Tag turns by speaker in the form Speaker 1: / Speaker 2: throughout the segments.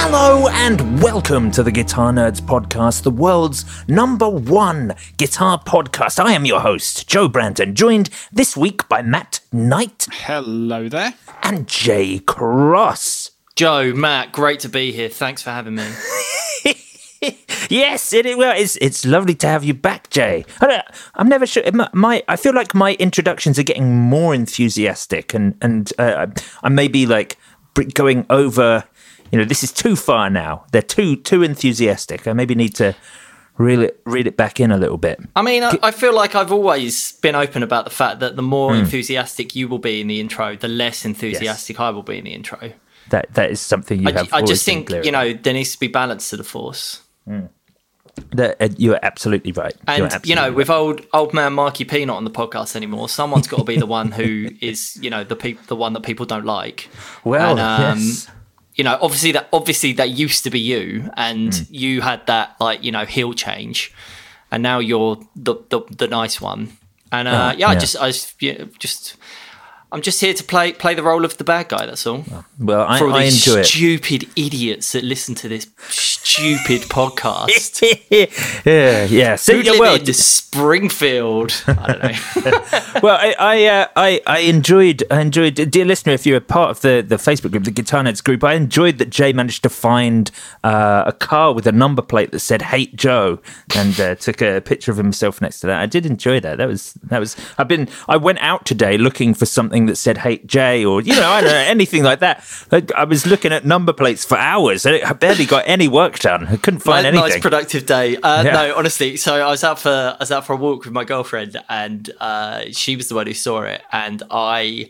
Speaker 1: Hello and welcome to the Guitar Nerds Podcast, the world's number one guitar podcast. I am your host, Joe Branton, joined this week by Matt Knight
Speaker 2: Hello there.
Speaker 1: and Jay Cross.
Speaker 3: Joe, Matt, great to be here. Thanks for having me.
Speaker 1: Yes, it, well, it's it's lovely to have you back, Jay. I don't, I'm never sure. My, my I feel like my introductions are getting more enthusiastic, and and uh, I may be like going over. You know, this is too far now. They're too too enthusiastic. I maybe need to reel it reel it back in a little bit.
Speaker 3: I mean, I, I feel like I've always been open about the fact that the more
Speaker 1: Hmm.
Speaker 3: enthusiastic you will be in the intro, the less enthusiastic I will be in the intro.
Speaker 1: That that is something you
Speaker 3: I,
Speaker 1: have.
Speaker 3: I just think, you know, there needs to be balance to the force.
Speaker 1: That, uh, you're absolutely right.
Speaker 3: And, you know,
Speaker 1: right.
Speaker 3: with old old man Marky P not on the podcast anymore, someone's got to be the one who is, you know, the peop- the one that people don't like.
Speaker 1: well,
Speaker 3: and, um,
Speaker 1: yes.
Speaker 3: You know, obviously that obviously that used to be you, and
Speaker 1: Hmm.
Speaker 3: you had that like you know heel change, and now you're the the, the nice one. And uh, yeah, I
Speaker 1: yeah.
Speaker 3: just I just, yeah, just I'm just here to play play the role of the bad guy. That's all.
Speaker 1: well, I,
Speaker 3: For all
Speaker 1: I
Speaker 3: these
Speaker 1: enjoy it.
Speaker 3: stupid idiots that listen to this stupid podcast.
Speaker 1: yeah, yeah. So,
Speaker 3: Who
Speaker 1: yeah,
Speaker 3: live
Speaker 1: well,
Speaker 3: in Springfield? I don't know.
Speaker 1: well, I I, uh, I I enjoyed I enjoyed dear listener, if you're a part of the the Facebook group, the Guitar Nerds group, I enjoyed that Jay managed to find uh, a car with a number plate that said "Hate Joe" and uh, took a picture of himself next to that. I did enjoy that. That was that was. I've been I went out today looking for something that said "Hate Jay" or you know I don't know anything like that. I was looking at number plates for hours. and I barely got any work done. I couldn't find
Speaker 3: Nice-
Speaker 1: anything.
Speaker 3: Nice productive day. Uh,
Speaker 1: Yeah.
Speaker 3: No, honestly. So I was out for I was out for a walk with my girlfriend, and uh, she was the one who saw it, and I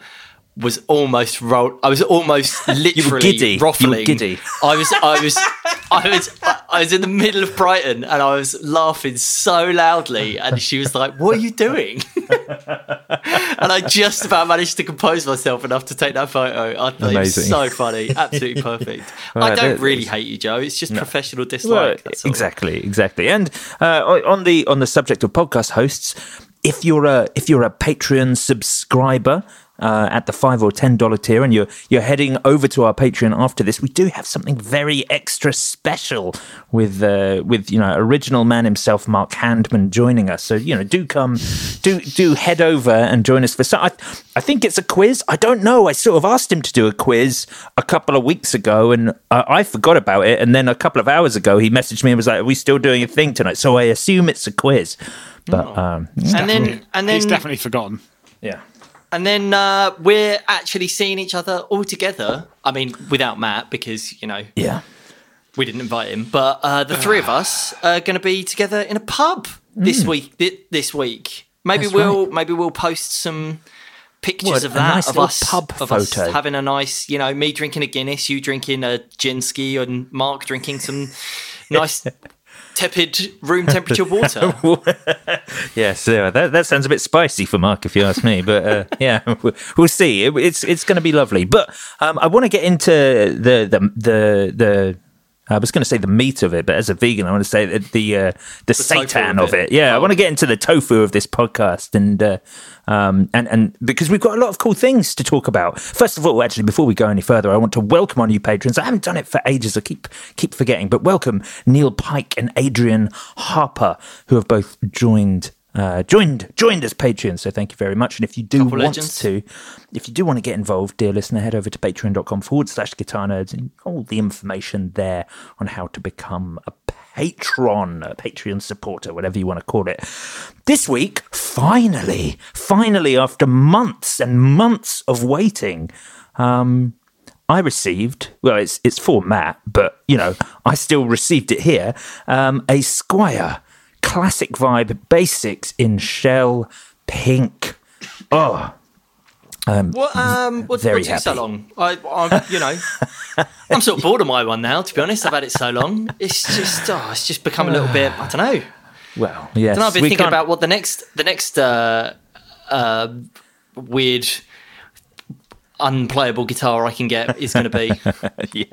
Speaker 3: was almost roll. I was almost literally
Speaker 1: giddy.
Speaker 3: Ruffling.
Speaker 1: giddy.
Speaker 3: I was. I was. I was. I was in the middle of Brighton, and I was laughing so loudly, and she was like, "What are you doing?" and I just about managed to compose myself enough to take that photo. I thought it
Speaker 1: Amazing.
Speaker 3: was so funny, absolutely perfect. I don't really hate you, Joe. It's just professional dislike. all.
Speaker 1: exactly, exactly. And uh, on the on the subject of podcast hosts, if you're a if you're a Patreon subscriber. Uh, at the five or ten dollar tier, and you're you're heading over to our Patreon after this. We do have something very extra special with uh, with you know original man himself, Mark Handman, joining us. So you know, do come, do do head over and join us for some. I, I think it's a quiz. I don't know. I sort of asked him to do a quiz a couple of weeks ago, and I, I forgot about it. And then a couple of hours ago, he messaged me and was like, "Are we still doing a thing tonight?" So I assume it's a quiz. But um,
Speaker 3: and then and then He's
Speaker 2: definitely forgotten.
Speaker 1: yeah.
Speaker 3: And then uh, we're actually seeing each other all together. I mean, without Matt because you know
Speaker 1: Yeah.
Speaker 3: we didn't invite him, but uh, the three of us are going to be together in a pub this week. thi- This week, maybe
Speaker 1: That's
Speaker 3: we'll maybe we'll post some pictures
Speaker 1: What,
Speaker 3: of
Speaker 1: a
Speaker 3: that
Speaker 1: nice
Speaker 3: of us
Speaker 1: pub
Speaker 3: of us
Speaker 1: photo.
Speaker 3: having a nice, you know, me drinking a Guinness, you drinking a gin ski, and Mark drinking some nice. Tepid room temperature water.
Speaker 1: Yes, yeah, that, that sounds a bit spicy for Mark, if you ask me. But uh, yeah, we'll, see. It, it's it's going to be lovely. But um, I want to get into the the the the. I was going to say the meat of it, but as a vegan, I want to say the the, uh, the,
Speaker 3: tofu
Speaker 1: seitan
Speaker 3: of
Speaker 1: of
Speaker 3: it.
Speaker 1: it. Yeah, I
Speaker 3: Oh.
Speaker 1: want to get into the tofu of this podcast, and uh, um, and and because we've got a lot of cool things to talk about. First of all, actually, before we go any further, I want to welcome our new patrons. I haven't done it for ages. I keep keep forgetting, but welcome Neil Pike and Adrian Harper, who have both joined. Uh, joined joined as Patreon. so thank you very much. And if you do
Speaker 3: Couple
Speaker 1: want
Speaker 3: legends.
Speaker 1: to, if you do want to get involved, dear listener, head over to patreon.com forward slash guitar nerds and all the information there on how to become a patron, a Patreon supporter, whatever you want to call it. This week, finally, finally, after months and months of waiting, um, I received, well, it's it's for Matt, but you know, I still received it here. Um, a Squier classic vibe bass six in shell pink. Oh,
Speaker 3: What um what,
Speaker 1: very
Speaker 3: what took so long? I I you know I'm sort of bored of my one now, to be honest. I've had it so long. It's just oh, it's just become a little bit I don't know.
Speaker 1: well, yes.
Speaker 3: I don't know, I've been
Speaker 1: we
Speaker 3: thinking
Speaker 1: can't-
Speaker 3: about what the next the next uh uh weird unplayable guitar I can get is going to be.
Speaker 1: yeah,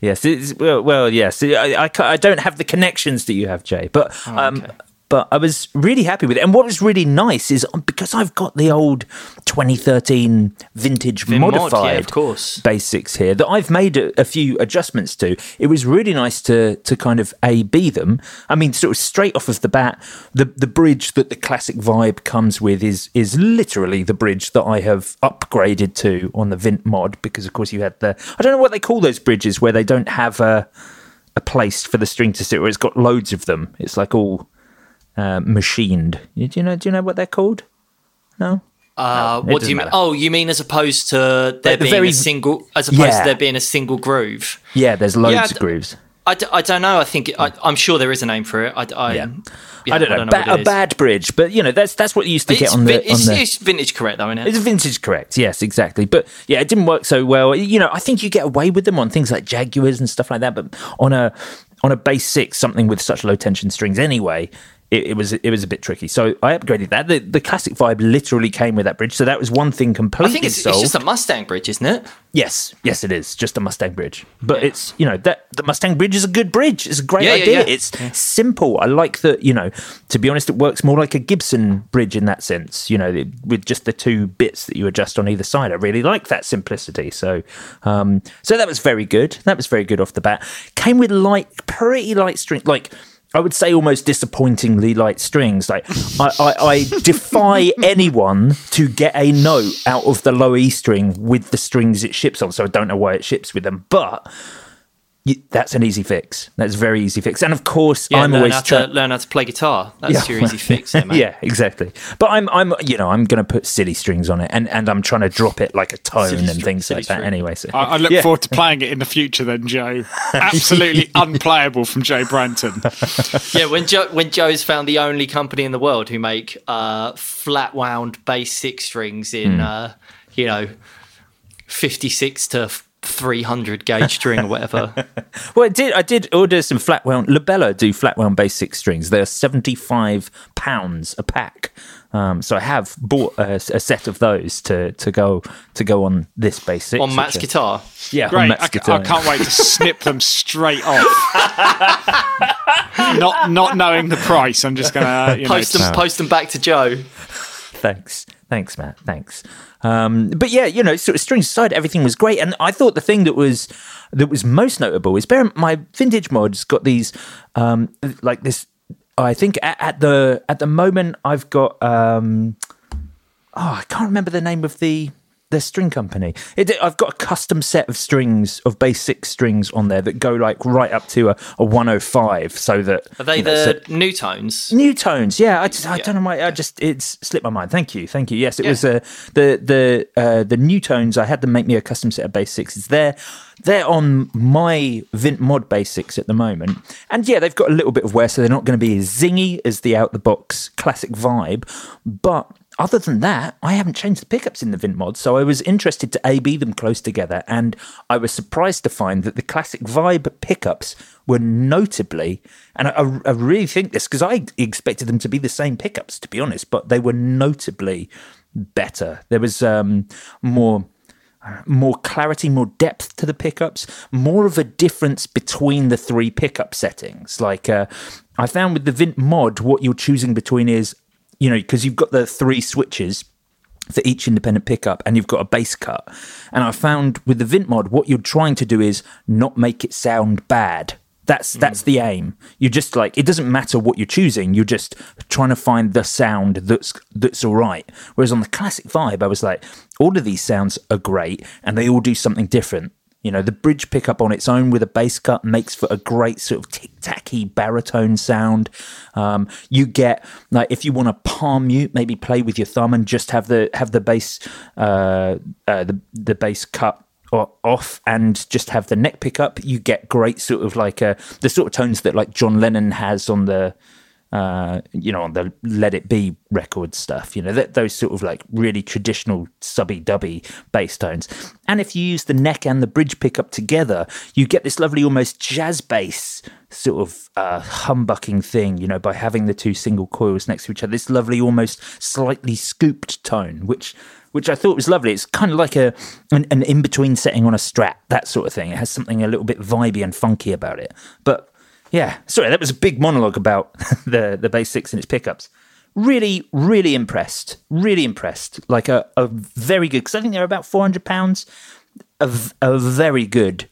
Speaker 1: yes. Well, well, yes. I, I, I don't have the connections that you have, Jay, but um,
Speaker 3: okay.
Speaker 1: But I was really happy with it. And what was really nice is um, because I've got the old 2013 vintage
Speaker 3: Vin mod, yeah,
Speaker 1: modified
Speaker 3: of course.
Speaker 1: bass six here that I've made a, a few adjustments to. It was really nice to to kind of a b them. I mean, sort of straight off of the bat, the the bridge that the classic vibe comes with is is literally the bridge that I have upgraded to on the Vint mod because of course you had the I don't know what they call those bridges where they don't have a a place for the string to sit where it's got loads of them. It's like all uh, machined. Do you know? Do you know what they're called? No.
Speaker 3: Uh,
Speaker 1: it
Speaker 3: what do you mean?
Speaker 1: matter.
Speaker 3: Oh, you mean as opposed to there
Speaker 1: Like the
Speaker 3: being
Speaker 1: very-
Speaker 3: a single, as opposed
Speaker 1: Yeah.
Speaker 3: to there being a single groove?
Speaker 1: Yeah, there's loads
Speaker 3: Yeah,
Speaker 1: of
Speaker 3: d-
Speaker 1: grooves.
Speaker 3: I, d- I don't know. I think I, I'm sure there is a name for it. I, I,
Speaker 1: Yeah.
Speaker 3: yeah,
Speaker 1: I don't know,
Speaker 3: what
Speaker 1: ba- a bad bridge, but you know that's that's what you used to get
Speaker 3: It's,
Speaker 1: on the
Speaker 3: vin- it's,
Speaker 1: on the.
Speaker 3: it's vintage, correct though, isn't it?
Speaker 1: It's vintage, correct? Yes, exactly. But yeah, it didn't work so well. You know, I think you get away with them on things like Jaguars and stuff like that, but on a on a bass six, something with such low tension strings anyway. It, it was it was a bit tricky, so I upgraded that. The, the classic vibe literally came with that bridge, so that was one thing
Speaker 3: I
Speaker 1: completely
Speaker 3: think it's, it's just a Mustang bridge, isn't it?
Speaker 1: Yes, yes, it is just a Mustang bridge, but it's you know that the Mustang bridge is a good bridge. It's a great
Speaker 3: Yeah, yeah,
Speaker 1: idea.
Speaker 3: yeah.
Speaker 1: It's simple. I like that. You know, to be honest, it works more like a Gibson bridge in that sense. You know, with just the two bits that you adjust on either side. I really like that simplicity. So, um, so that was very good. That was very good off the bat. Came with light, pretty light string, like. I would say almost disappointingly light strings. Like I, I, I defy anyone to get a note out of the low E string with the strings it ships on. So I don't know why it ships with them, but you, that's an easy fix. That's a very easy fix. And of course,
Speaker 3: Yeah,
Speaker 1: I'm
Speaker 3: learn,
Speaker 1: always trying.
Speaker 3: to, learn how to play guitar. That's your easy fix, there, mate.
Speaker 1: yeah, exactly. But I'm, I'm, you know, I'm going to put silly strings on it, and, and I'm trying to drop it like a tone
Speaker 3: Silly
Speaker 1: and
Speaker 3: string,
Speaker 1: things
Speaker 3: silly
Speaker 1: like that. Anyway, so
Speaker 2: I, I look
Speaker 1: Yeah.
Speaker 2: forward to playing it in the future. Then Joe, absolutely unplayable from Joe Branton.
Speaker 3: Yeah, when Joe when Joe's found the only company in the world who make uh, flat wound bass six strings in uh, you know fifty six to three hundred gauge string or whatever.
Speaker 1: Well, I did. I did order some flat wound. La Bella do flat wound bass six strings. They're seventy five pounds a pack. Um, so I have bought a, a set of those to, to go to go on this bass six.
Speaker 3: on Matt's
Speaker 1: are-
Speaker 3: guitar.
Speaker 1: Yeah, on
Speaker 2: Great,
Speaker 1: Matt's
Speaker 2: I,
Speaker 1: guitar.
Speaker 2: I can't wait to snip them straight off. not not knowing the price, I'm just gonna you know,
Speaker 3: Post them, post them back to Joe.
Speaker 1: Thanks, thanks, Matt. Thanks. Um, but yeah, you know, sort of strings aside, everything was great, and I thought the thing that was that was most notable is bear my vintage mod's got these um, like this. I think at, at the at the moment I've got um, oh I can't remember the name of the the string company. It, I've got a custom set of strings of bass six strings on there that go like right up to a, a 105, so that
Speaker 3: Are they
Speaker 1: you know,
Speaker 3: the
Speaker 1: so-
Speaker 3: Newtones?
Speaker 1: New tones, yeah. I just, I
Speaker 3: Yeah.
Speaker 1: don't know why. I just, it's slipped my mind. Thank you, thank you. Yes, it was uh, the the uh, the Newtones. I had them make me a custom set of bass six. It's there, they're on my Vint Mod bass six at the moment, and yeah, they've got a little bit of wear, so they're not going to be as zingy as the out the box classic vibe, but. Other than that, I haven't changed the pickups in the Vint mod, so I was interested to A-B them close together, and I was surprised to find that the classic vibe pickups were notably, and I, I really think this because I expected them to be the same pickups, to be honest, but they were notably better. There was um, more more clarity, more depth to the pickups, more of a difference between the three pickup settings. Like uh, I found with the Vint mod, what you're choosing between is, you know, because you've got the three switches for each independent pickup and you've got a bass cut. And I found with the Vint mod, what you're trying to do is not make it sound bad. That's mm. that's the aim. You're just like it doesn't matter what you're choosing. You're just trying to find the sound that's that's all right. Whereas on the classic vibe, I was like, all of these sounds are great and they all do something different. You know, the bridge pickup on its own with a bass cut makes for a great sort of tic tacky baritone sound. Um, you get like if you want to palm mute, maybe play with your thumb and just have the have the bass uh, uh, the the bass cut off and just have the neck pickup. You get great sort of like uh, the sort of tones that like John Lennon has on the uh, you know, on the Let It Be record stuff, you know, those sort of like really traditional subby dubby bass tones. And if you use the neck and the bridge pickup together, you get this lovely almost jazz bass sort of uh, humbucking thing, you know, by having the two single coils next to each other. This lovely, almost slightly scooped tone, which which I thought was lovely. It's kind of like a an, an in between setting on a strat, that sort of thing. It has something a little bit vibey and funky about it, but yeah, sorry, that was a big monologue about the the bass six and its pickups. Really, really impressed. Really impressed. Like a, a very good because I think they're about four hundred pounds. A, a very good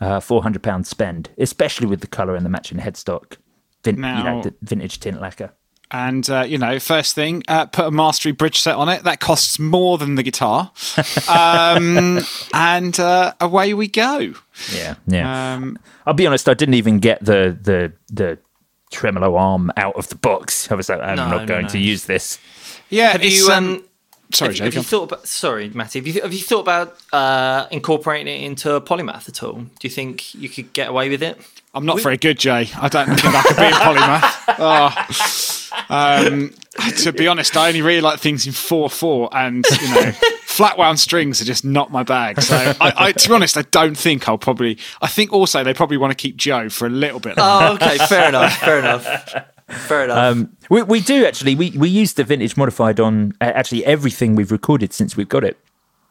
Speaker 1: uh, four hundred pound spend, especially with the color and the matching headstock. Vin, now, you know, the vintage tint lacquer.
Speaker 2: And uh, you know, first thing, uh, put a mastery bridge set on it. That costs more than the guitar, um, and uh, away we go.
Speaker 1: Yeah, yeah. Um, I'll be honest. I didn't even get the the the tremolo arm out of the box. I was like, I'm no, not going no. to use this.
Speaker 2: Yeah. Have you um, um
Speaker 3: Sorry, have,
Speaker 2: Jake.
Speaker 3: Have you thought about? Sorry, Matty. Have you, have you thought about uh, incorporating it into a polymath at all? Do you think you could get away with it?
Speaker 2: I'm not we- very good, Jay. I don't think I could be a polymath. Oh. Um, to be honest, I only really like things in four four, and you know, flat wound strings are just not my bag. So, I, I, to be honest, I don't think I'll probably. I think also they probably want to keep Joe for a little bit.
Speaker 3: Longer. Oh, okay, fair enough. Fair enough. Fair enough. Um,
Speaker 1: we, we do actually. We we use the vintage modified on uh, actually everything we've recorded since we've got it.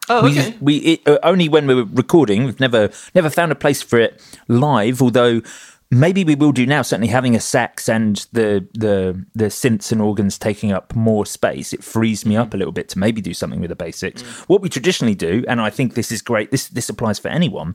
Speaker 3: Oh, okay.
Speaker 1: We, we it, uh, only when we were recording. We've never never found a place for it live. Although maybe we will do now. Certainly, having a sax and the the the synths and organs taking up more space, it frees me up a little bit to maybe do something with the bass six. Mm. What we traditionally do, and I think this is great. This this applies for anyone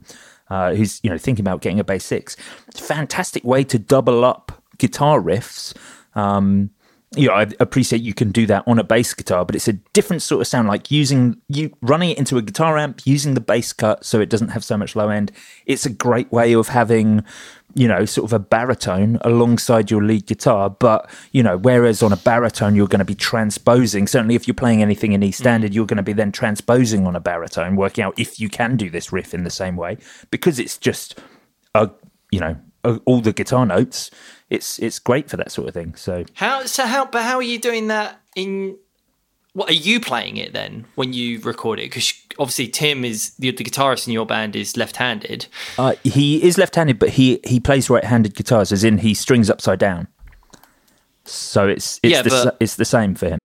Speaker 1: uh, who's you know thinking about getting a bass six. It's a fantastic way to double up guitar riffs. Um, you know, I appreciate you can do that on a bass guitar, but it's a different sort of sound. Like using you running it into a guitar amp, using the bass cut so it doesn't have so much low end. It's a great way of having you know, sort of a baritone alongside your lead guitar. But, you know, whereas on a baritone, you're going to be transposing, certainly if you're playing anything in E mm. standard, you're going to be then transposing on a baritone, working out if you can do this riff in the same way because it's just, a, you know, all the guitar notes. It's it's great for that sort of thing. So
Speaker 3: how so how but how are you doing that in what are you playing it then when you record it? Because obviously Tim is the, the, guitarist in your band is left-handed.
Speaker 1: Uh, he is left-handed, but he he plays right-handed guitars, as in he strings upside down. So it's it's yeah, the, but... it's the same for him.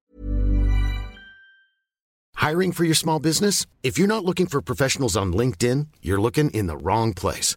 Speaker 4: Hiring for your small business? If you're not looking for professionals on LinkedIn, you're looking in the wrong place.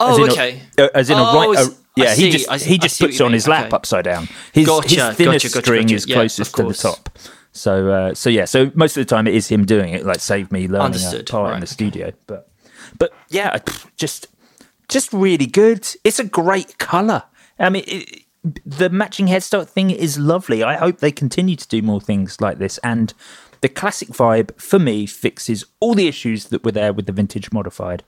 Speaker 3: Oh, as okay.
Speaker 1: A, uh, as in oh, a right... A, yeah, he just I, he just puts it on his lap okay. upside down. His, gotcha, his thinnest gotcha, gotcha, string is closest yeah, to the top. So uh, so yeah, so most of the time it is him doing it. Like save me learning Understood. a part right. in the studio, but but yeah, just just really good. It's a great color. I mean. It, the matching headstock thing is lovely. I hope they continue to do more things like this. And the classic vibe, for me, fixes all the issues that were there with the vintage modified.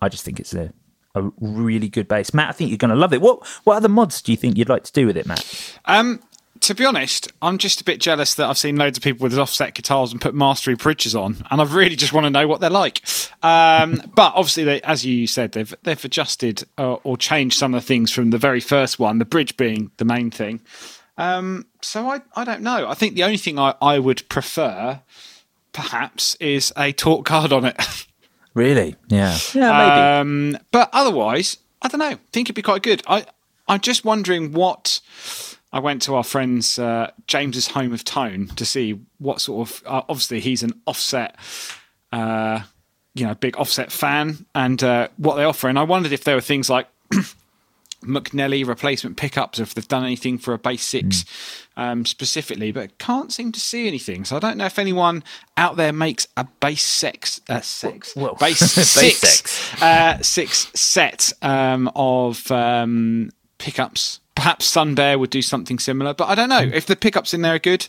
Speaker 1: I just think it's a a really good bass. Matt, I think you're going to love it. What what other mods do you think you'd like to do with it, Matt?
Speaker 2: Um, to be honest, I'm just a bit jealous that I've seen loads of people with offset guitars and put mastery bridges on, and I really just want to know what they're like. Um, but obviously, they, as you said, they've they've adjusted uh, or changed some of the things from the very first one, the bridge being the main thing. Um, so I I don't know. I think the only thing I, I would prefer, perhaps, is a talk card on it.
Speaker 1: Really? Yeah. Yeah, maybe. Um,
Speaker 2: but otherwise, I don't know. I think it'd be quite good. I I'm just wondering what. I went to our friend's uh, James's Home of Tone to see what sort of. Uh, obviously, he's an offset uh, you know big offset fan and uh, what they offer, and I wondered if there were things like McNelly replacement pickups, if they've done anything for a bass six um, specifically, but can't seem to see anything. So I don't know if anyone out there makes a bass six, uh, six,
Speaker 1: Well,
Speaker 2: bass
Speaker 1: bass
Speaker 2: six,
Speaker 1: six.
Speaker 2: Uh, six set um, of um, pickups. Perhaps Sun Bear would do something similar, but I don't know if the pickups in there are good.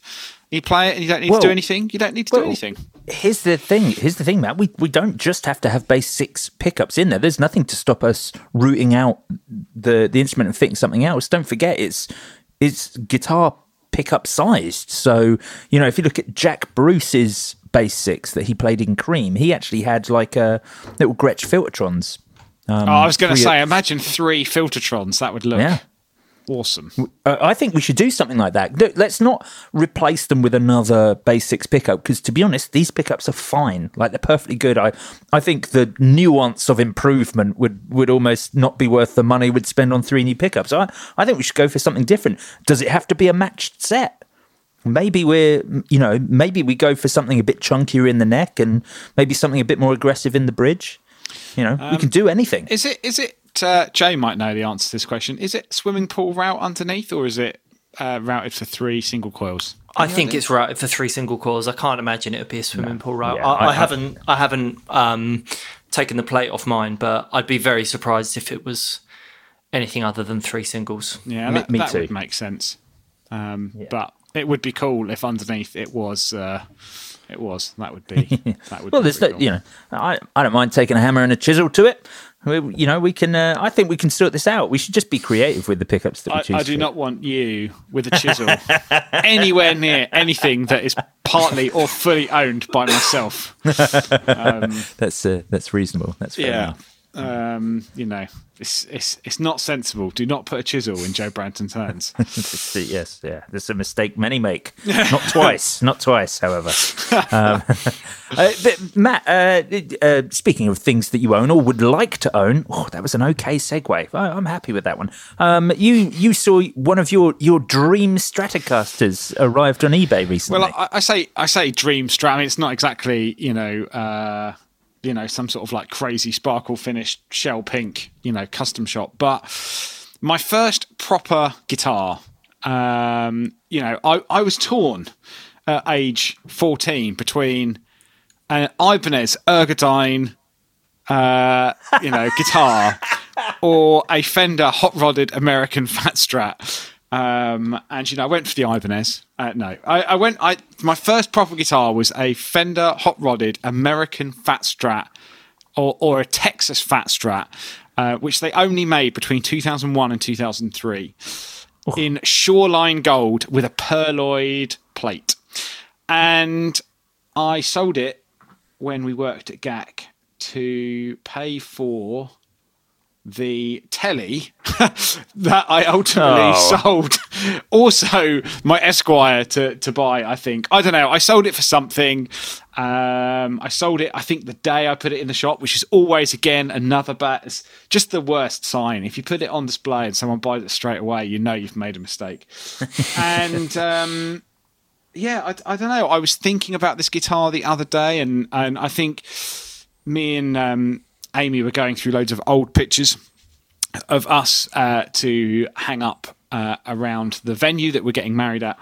Speaker 2: You play it and you don't need
Speaker 1: Well-
Speaker 2: to do anything. You don't need to do anything.
Speaker 1: Here's the thing. Here's the thing, Matt. We we don't just have to have bass six pickups in there. There's nothing to stop us rooting out the the instrument and fitting something else. Don't forget, it's it's guitar pickup sized. So you know, if you look at Jack Bruce's bass six that he played in Cream, he actually had like a little Gretsch Filtertrons. Um,
Speaker 2: oh, I was going to say, imagine three Filtertrons. That would look
Speaker 1: Yeah.
Speaker 2: Awesome.
Speaker 1: Uh, I think we should do something like that. Let's not replace them with another bass six pickup because, to be honest, these pickups are fine. Like they're perfectly good. I, I think the nuance of improvement would would almost not be worth the money we'd spend on three new pickups. I, I think we should go for something different. Does it have to be a matched set? Maybe we're, you know, maybe we go for something a bit chunkier in the neck and maybe something a bit more aggressive in the bridge. You know, we can do anything.
Speaker 2: Is it? Is it? Uh, Jay might know the answer to this question. Is it swimming pool route underneath, or is it uh, routed for three single coils?
Speaker 3: I think it's routed for three single coils. I can't imagine it would be a swimming pool route.
Speaker 1: Yeah,
Speaker 3: I,
Speaker 1: I-
Speaker 3: I,
Speaker 1: I-
Speaker 3: haven't, I haven't um, taken the plate off mine, but I'd be very surprised if it was anything other than three singles.
Speaker 2: Yeah,
Speaker 1: Me-
Speaker 2: that,
Speaker 1: me
Speaker 2: that
Speaker 1: too.
Speaker 2: would make sense. Um, But it would be cool if underneath it was. Uh, it was. That would be. That would.
Speaker 1: Well,
Speaker 2: be
Speaker 1: there's
Speaker 2: pretty
Speaker 1: no,
Speaker 2: cool.
Speaker 1: you know, I, I don't mind taking a hammer and a chisel to it. We, you know, we can. Uh, I think we can sort this out. We should just be creative with the pickups that we
Speaker 2: I,
Speaker 1: choose.
Speaker 2: I do
Speaker 1: for
Speaker 2: not want you with a chisel anywhere near anything that is partly or fully owned by myself.
Speaker 1: That's uh, that's reasonable. That's fair
Speaker 2: Yeah.
Speaker 1: enough.
Speaker 2: Um, you know, it's it's it's not sensible. Do not put a chisel in Joe Branton's hands.
Speaker 1: Yes, yeah. There's a mistake many make. Not twice. Not twice. However, um, uh, but Matt. Uh, uh, speaking of things that you own or would like to own, oh, that was an okay segue. I, I'm happy with that one. Um, you you saw one of your your dream Stratocasters arrived on eBay recently.
Speaker 2: Well, I, I say I say dream strat. I mean, it's not exactly you know uh, you know some sort of like crazy sparkle finish shell pink you know custom shop, but my first proper guitar. Um, you know, I, I was torn at age fourteen between an Ibanez Ergodyne, uh, you know, guitar or a Fender hot rodded American Fat Strat. Um, and you know, I went for the Ibanez. Uh, no, I, I went. I my first proper guitar was a Fender hot rodded American Fat Strat, or or a Texas Fat Strat, uh, which they only made between 2001 and 2003 in shoreline gold with a pearloid plate. And I sold it when we worked at GAK to pay for the telly that I ultimately
Speaker 1: Oh.
Speaker 2: sold. Also, my Esquire to to buy. I think I don't know. I sold it for something. Um, I sold it. I think the day I put it in the shop, which is always again another bad. It's just the worst sign. If you put it on display and someone buys it straight away, you know you've made a mistake. and um, yeah, I, I don't know. I was thinking about this guitar the other day, and and I think me and um, Amy were going through loads of old pictures of us uh, to hang up uh, around the venue that we're getting married at,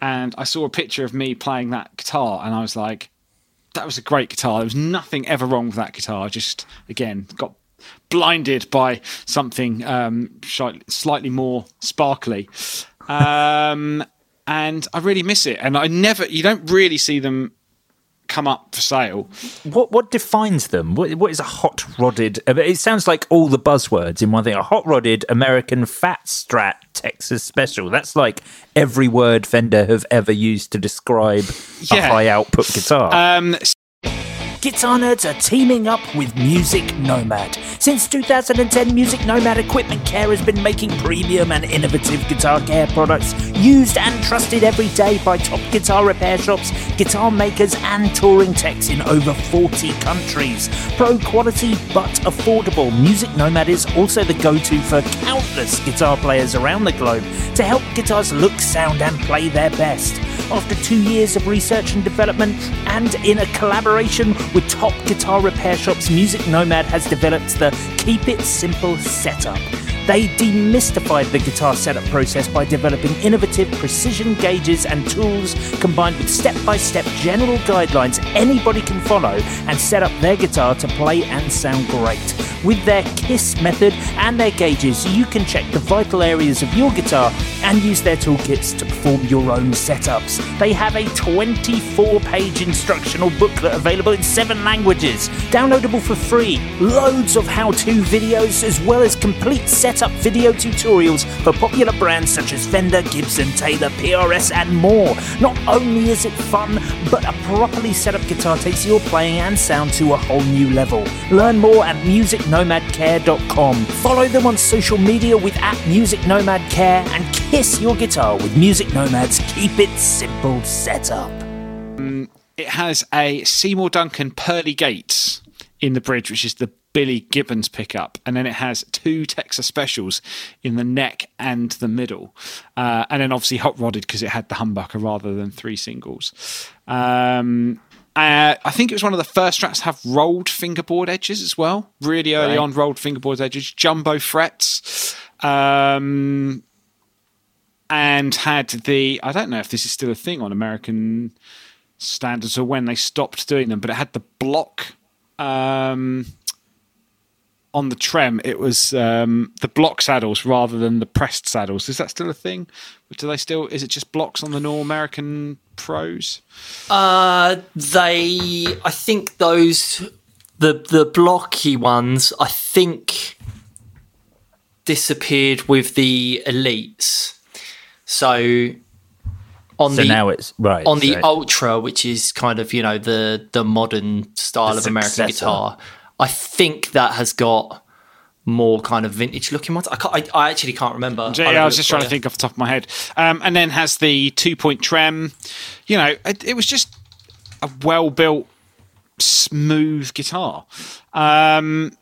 Speaker 2: and I saw a picture of me playing that guitar, and I was like, "That was a great guitar. There was nothing ever wrong with that guitar. I just again got." Blinded by something um, slightly, more sparkly, um, and I really miss it. And I never, you don't really see them come up for sale.
Speaker 1: What what defines them? What, what is a hot rodded? It sounds like all the buzzwords in one thing. A hot rodded American Fat Strat Texas Special. That's like every word Fender have ever used to describe a high output guitar.
Speaker 2: Um,
Speaker 1: Guitar nerds are teaming up with Music Nomad. Since 2010, Music Nomad Equipment Care has been making premium and innovative guitar care products used and trusted every day by top guitar repair shops, guitar makers, and touring techs in over 40 countries. Pro quality but affordable, Music Nomad is also the go to for countless guitar players around the globe to help guitars look, sound, and play their best. After two years of research and development, and in a collaboration with top guitar repair shops, Music Nomad has developed the Keep It Simple setup. They demystified the guitar setup process by developing innovative precision gauges and tools combined with step by step general guidelines anybody can follow and set up their guitar to play and sound great. With their KISS method and their gauges, you can check the vital areas of your guitar and use their toolkits to perform your own setups. They have a 24 page instructional booklet available in seven languages, downloadable for free, loads of how to videos, as well as complete setup video tutorials for popular brands such as Fender, Gibson, Taylor, PRS, and more. Not only is it fun, but a properly set up guitar takes your playing and sound to a whole new level. Learn more at musicnomadcare.com. Follow them on social media with at Music Nomad Care and kiss your guitar with Music Nomad's Keep It Simple setup.
Speaker 2: It has a Seymour Duncan Pearly Gates in the bridge, which is the Billy Gibbons pickup, and then it has two Texas specials in the neck and the middle, uh, and then obviously hot rodded because it had the humbucker rather than three singles. Um, uh, I think it was one of the first Strats to have rolled fingerboard edges as well. Really early
Speaker 1: Right.
Speaker 2: on, rolled fingerboard edges, jumbo frets. Um, and had the I don't know if this is still a thing on American standards or when they stopped doing them, but it had the block um, on the trem. It was um, the block saddles rather than the pressed saddles. Is that still a thing? Do they still? Is it just blocks on the normal American pros?
Speaker 3: Uh, they, I think those, the the blocky ones, I think disappeared with the elites. So on
Speaker 1: So
Speaker 3: the
Speaker 1: now it's right
Speaker 3: on the
Speaker 1: so-
Speaker 3: ultra, which is kind of you know the the modern style
Speaker 1: The
Speaker 3: of American
Speaker 1: successor.
Speaker 3: guitar, I think that has got more kind of vintage looking ones. I, can't, I, I actually can't remember.
Speaker 2: Yeah, I
Speaker 3: a
Speaker 2: was just trying to think off the top of my head. Um, and then has the two point trem. You know, it, it was just a well built, smooth guitar. Um,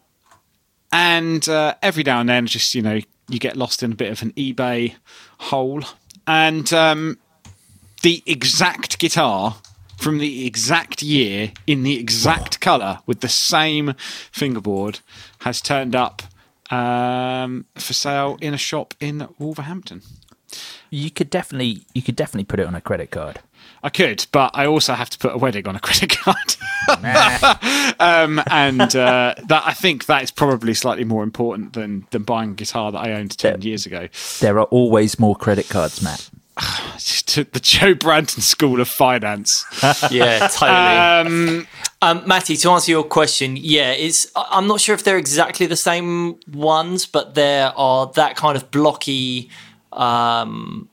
Speaker 2: and uh, every now and then, just you know, you get lost in a bit of an eBay hole. And um, the exact guitar from the exact year in the exact color with the same fingerboard has turned up um, for sale in a shop in Wolverhampton.
Speaker 1: you could definitely you could definitely put it on a credit card.
Speaker 2: I could, but I also have to put a wedding on a credit card. um, and uh, that I think that is probably slightly more important than than buying a guitar that I owned ten
Speaker 1: Yeah.
Speaker 2: years ago.
Speaker 1: There are always more credit cards, Matt.
Speaker 2: The Joe Branton School of Finance.
Speaker 3: Yeah, totally. Um, Matty, to answer your question, yeah, it's. I'm not sure if they're exactly the same ones, but there are that kind of blocky um,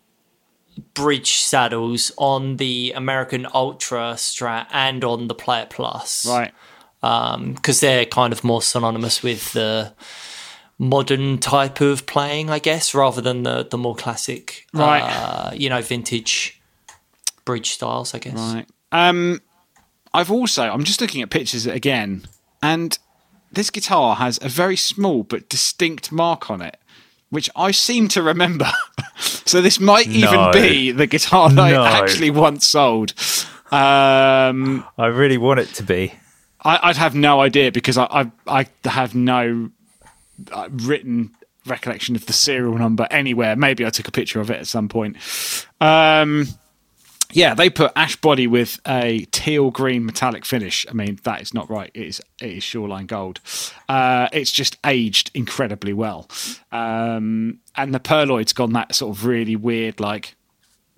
Speaker 3: bridge saddles on the American Ultra Strat and on the Player Plus,
Speaker 2: Right.
Speaker 3: Because they're kind of more synonymous with the modern type of playing, I guess, rather than the the more classic,
Speaker 2: Right.
Speaker 3: Uh, you know, vintage bridge styles, I guess.
Speaker 2: Right. Um, I've also I'm just looking at pictures again, and this guitar has a very small but distinct mark on it, which I seem to remember. so this might even
Speaker 1: No.
Speaker 2: be the guitar that
Speaker 1: No.
Speaker 2: I actually once sold. Um,
Speaker 1: I really want it to be.
Speaker 2: I, I'd have no idea because I I, I have no uh, written recollection of the serial number anywhere. Maybe I took a picture of it at some point. Um, yeah, they put ash body with a teal green metallic finish. I mean, that is not right. It is it is shoreline gold. Uh, it's just aged incredibly well, um, and the pearloid's gone that sort of really weird, like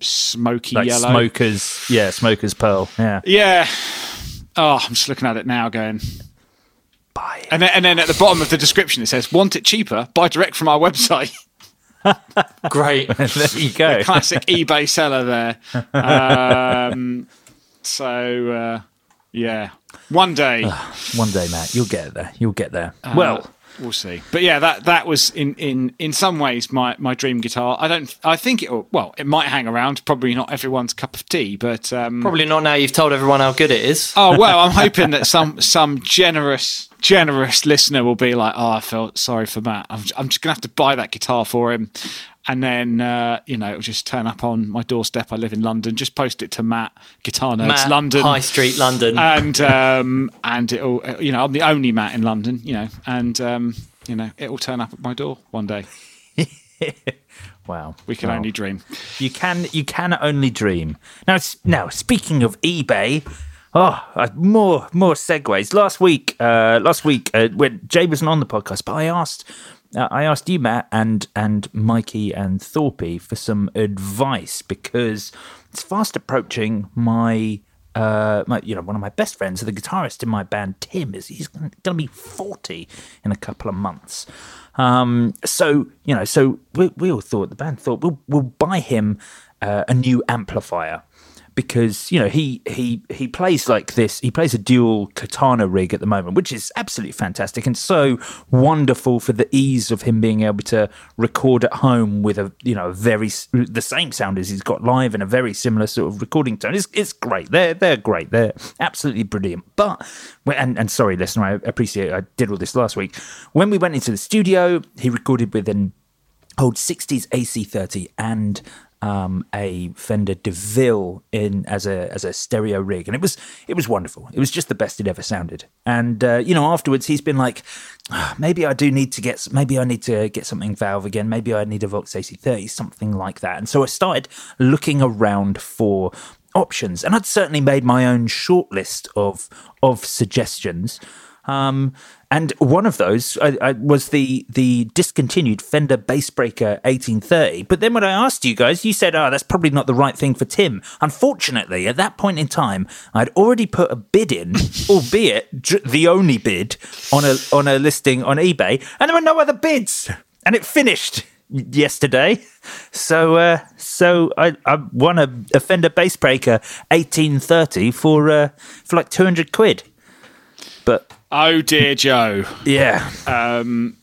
Speaker 2: smoky
Speaker 1: Like
Speaker 2: yellow.
Speaker 1: smokers, yeah, smokers pearl, yeah.
Speaker 2: Yeah. Oh, I'm just looking at it now, going.
Speaker 1: Buy it.
Speaker 2: And then, and then at the bottom of the description it says, "Want it cheaper? Buy direct from our website."
Speaker 3: Great.
Speaker 1: there you go.
Speaker 2: Classic eBay seller there. Um, so uh, yeah, one day
Speaker 1: One day, Matt, you'll get there. You'll get there.
Speaker 2: Uh,
Speaker 1: well,
Speaker 2: we'll see. But yeah, that that was in in in some ways my my dream guitar. I don't. I think it. Well, it might hang around. Probably not everyone's cup of tea, but um,
Speaker 3: Probably not now you've told everyone how good it is.
Speaker 2: Oh well, I'm hoping that some some generous generous listener will be like, "Oh, I felt sorry for Matt. I'm, I'm just gonna have to buy that guitar for him." And then, uh, you know, it'll just turn up on my doorstep. I live in London. Just post it to Matt, Guitar Nerds
Speaker 3: Matt,
Speaker 2: London.
Speaker 3: High Street, London.
Speaker 2: and um, and it'll you know I'm the only Matt in London, you know, and um, you know it will turn up at my door one day.
Speaker 1: Wow,
Speaker 2: We can
Speaker 1: Wow.
Speaker 2: only dream.
Speaker 1: You can you can only dream. Now, now speaking of eBay, oh, uh, more more segues. Last week, uh, last week uh, when Jay wasn't on the podcast, but I asked. Uh, I asked you, Matt, and and Mikey and Thorpe for some advice because it's fast approaching my uh, my, you know, one of my best friends, the guitarist in my band, Tim, is he's going to be forty in a couple of months. Um, so you know, so we, we all thought the band thought we'll we'll buy him uh, a new amplifier because you know he he he plays like this. He plays a dual katana rig at the moment, which is absolutely fantastic and so wonderful for the ease of him being able to record at home with a you know a very the same sound as he's got live and a very similar sort of recording tone. It's it's great. They're they're great. They're absolutely brilliant. But and and sorry, listener, I appreciate I did all this last week. When we went into the studio, he recorded with an old 60s AC30 and um, a Fender DeVille in as a as a stereo rig, and it was it was wonderful. It was just the best it ever sounded. And uh, you know, afterwards he's been like, "Ah, maybe I do need to get maybe I need to get something Valve again. Maybe I need a Vox AC30, something like that. And so I started looking around for options, and I'd certainly made my own short list of of suggestions. Um, and one of those I, I, was the the discontinued Fender Bassbreaker 1830. But then when I asked you guys, you said, "Oh, that's probably not the right thing for Tim." Unfortunately, at that point in time, I'd already put a bid in, albeit j- the only bid on a on a listing on eBay, and there were no other bids, and it finished yesterday. So uh, so I, I won a, a Fender Bassbreaker 1830 for uh, for like 200 quid. But
Speaker 2: Oh dear, Joe.
Speaker 1: yeah, um,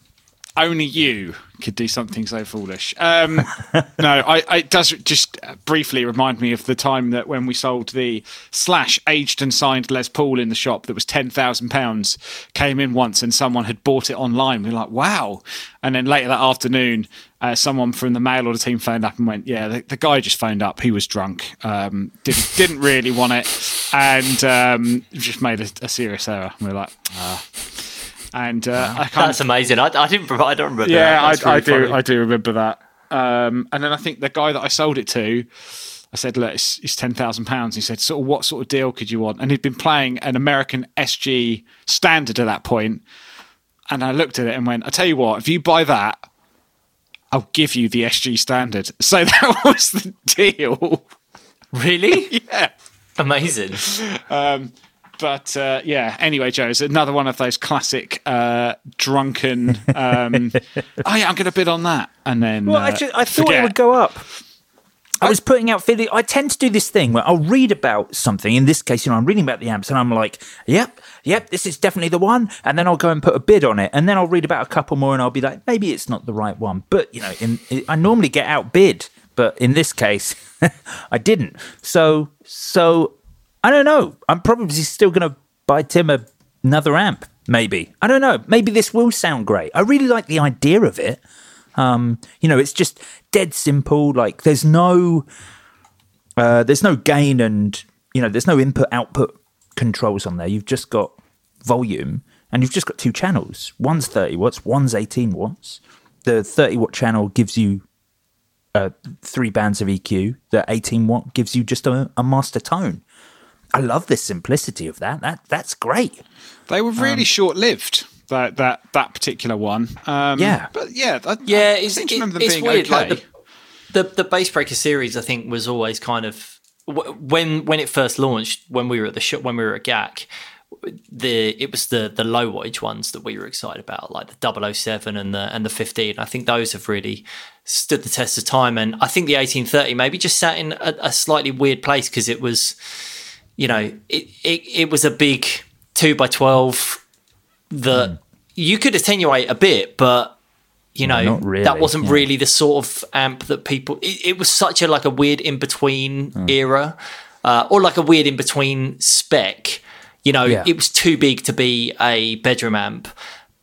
Speaker 2: Only you could do something so foolish. Um, no, I, I, it does just briefly remind me of the time that when we sold the slash aged and signed Les Paul in the shop that was ten thousand pounds came in once and someone had bought it online. We were like, wow! And then later that afternoon, uh, someone from the mail order team phoned up and went, yeah, the, the guy just phoned up. He was drunk, um, didn't didn't really want it, and um, just made a, a serious error. We were like, ah. And uh, I can't
Speaker 3: That's amazing. I, I didn't. I don't remember.
Speaker 2: yeah,
Speaker 3: that.
Speaker 2: I, I do.
Speaker 3: funny.
Speaker 2: I do remember that. Um, and then I think the guy that I sold it to, I said, "Look, it's, it's ten thousand pounds." He said, "Sort of what sort of deal could you want?" And he'd been playing an American SG standard at that point. And I looked at it and went, "I tell you what, if you buy that, I'll give you the SG standard." So that was the deal.
Speaker 3: Really
Speaker 2: yeah.
Speaker 3: amazing.
Speaker 2: But uh, yeah, anyway, Joe, it's another one of those classic uh, drunken. Um, oh yeah, I'm going to bid on that, and then
Speaker 1: Well,
Speaker 2: uh,
Speaker 1: I, just, I thought
Speaker 2: forget.
Speaker 1: it would go up. I was putting out feeling. I tend to do this thing where I'll read about something. In this case, you know, I'm reading about the amps, and I'm like, "Yep, yep, this is definitely the one." And then I'll go and put a bid on it, and then I'll read about a couple more, and I'll be like, "Maybe it's not the right one." But you know, in, I normally get outbid, but in this case, I didn't. So, so I don't know. I'm probably still going to buy Tim a, another amp. Maybe I don't know. Maybe this will sound great. I really like the idea of it. Um, you know, it's just dead simple. Like there's no, uh, there's no gain and you know, there's no input output controls on there. You've just got volume and you've just got two channels. One's 30 watts, one's 18 watts. The 30 watt channel gives you uh, three bands of EQ. The 18 watt gives you just a, a master tone. I love the simplicity of that. That that's great.
Speaker 2: They were really short lived. That that that particular one. Um,
Speaker 1: Yeah.
Speaker 2: but yeah, I,
Speaker 3: Yeah,
Speaker 2: I
Speaker 3: it's,
Speaker 2: seem
Speaker 3: it-
Speaker 2: remember them
Speaker 3: it's
Speaker 2: being
Speaker 3: weird.
Speaker 2: okay.
Speaker 3: Like the, the the Bassbreaker series, I think, was always kind of when when it first launched. When we were at the shop, when we were at GAK, the it was the the low wattage ones that we were excited about, like the 007 and the and the 15. I think those have really stood the test of time, and I think the 1830 maybe just sat in a, a slightly weird place because it was, you know, it, it it was a big two by twelve that you could attenuate a bit, but you know
Speaker 1: really,
Speaker 3: that wasn't
Speaker 1: yeah.
Speaker 3: really the sort of amp that people. It, it was such a like a weird in between
Speaker 1: Hmm.
Speaker 3: era, uh, or like a weird in between spec. You know,
Speaker 1: Yeah.
Speaker 3: it was too big to be a bedroom amp,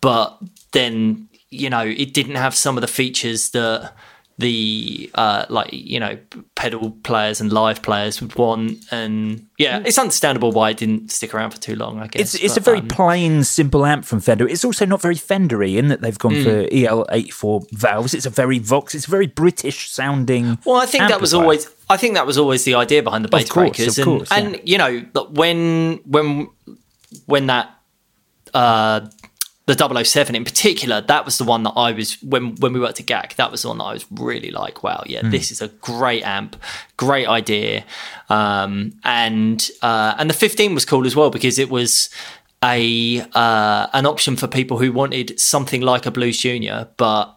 Speaker 3: but then you know it didn't have some of the features that the uh, like you know pedal players and live players would want, and yeah, it's understandable why it didn't stick around for too long. I guess
Speaker 1: It's it's a very
Speaker 3: um,
Speaker 1: plain, simple amp from Fender. It's also not very Fendery in that they've gone
Speaker 3: Hmm.
Speaker 1: for EL84 valves. It's a very Vox. It's a very British sounding.
Speaker 3: Well, I think that was always. I think that was always the idea behind the bass
Speaker 1: course,
Speaker 3: breakers,
Speaker 1: of
Speaker 3: and
Speaker 1: yeah.
Speaker 3: and you know when when when that uh, the 007 in particular, that was the one that I was when when we worked at GAK. That was the one that I was really like, wow, yeah,
Speaker 1: Hmm.
Speaker 3: this is a great amp, great idea, um, and uh, and the 15 was cool as well because it was a uh, an option for people who wanted something like a Blues Junior, but